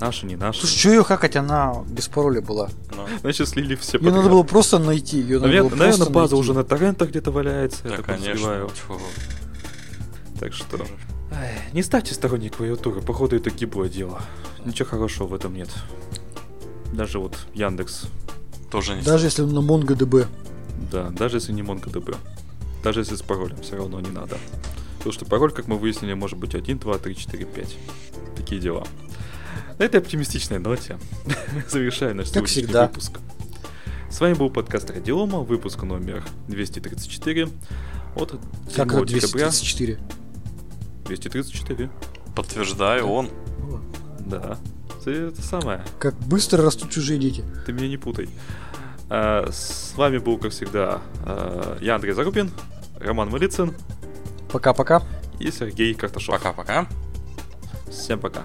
Speaker 1: Наши, не наши.
Speaker 2: Слушай, что ее хакать, она без пароля была.
Speaker 1: Но. Ну. Значит, слили все
Speaker 2: Ее надо было просто найти. Ее
Speaker 1: надо наверное, было наверное база найти. уже на торрентах где-то валяется.
Speaker 3: Да, конечно.
Speaker 1: Так что... Ай, не ставьте сторонние клавиатуры, походу это гиблое дело. Ничего хорошего в этом нет. Даже вот Яндекс.
Speaker 3: Тоже не
Speaker 2: Даже если на MongoDB.
Speaker 1: Да, даже если не MongoDB. Даже если с паролем, все равно не надо. Потому что пароль, как мы выяснили, может быть 1, 2, 3, 4, 5. Такие дела. На этой оптимистичной ноте (laughs) завершаем наш сегодняшний выпуск. С вами был подкаст Радиома, выпуск номер 234 от 7
Speaker 2: как декабря. 234?
Speaker 1: 234.
Speaker 3: Подтверждаю, он.
Speaker 1: Да. Это самое.
Speaker 2: Как быстро растут чужие дети.
Speaker 1: Ты меня не путай. А, с вами был, как всегда, а, я, Андрей Зарубин, Роман Малицын.
Speaker 2: Пока-пока.
Speaker 1: И Сергей Карташов.
Speaker 3: Пока-пока.
Speaker 1: Всем пока.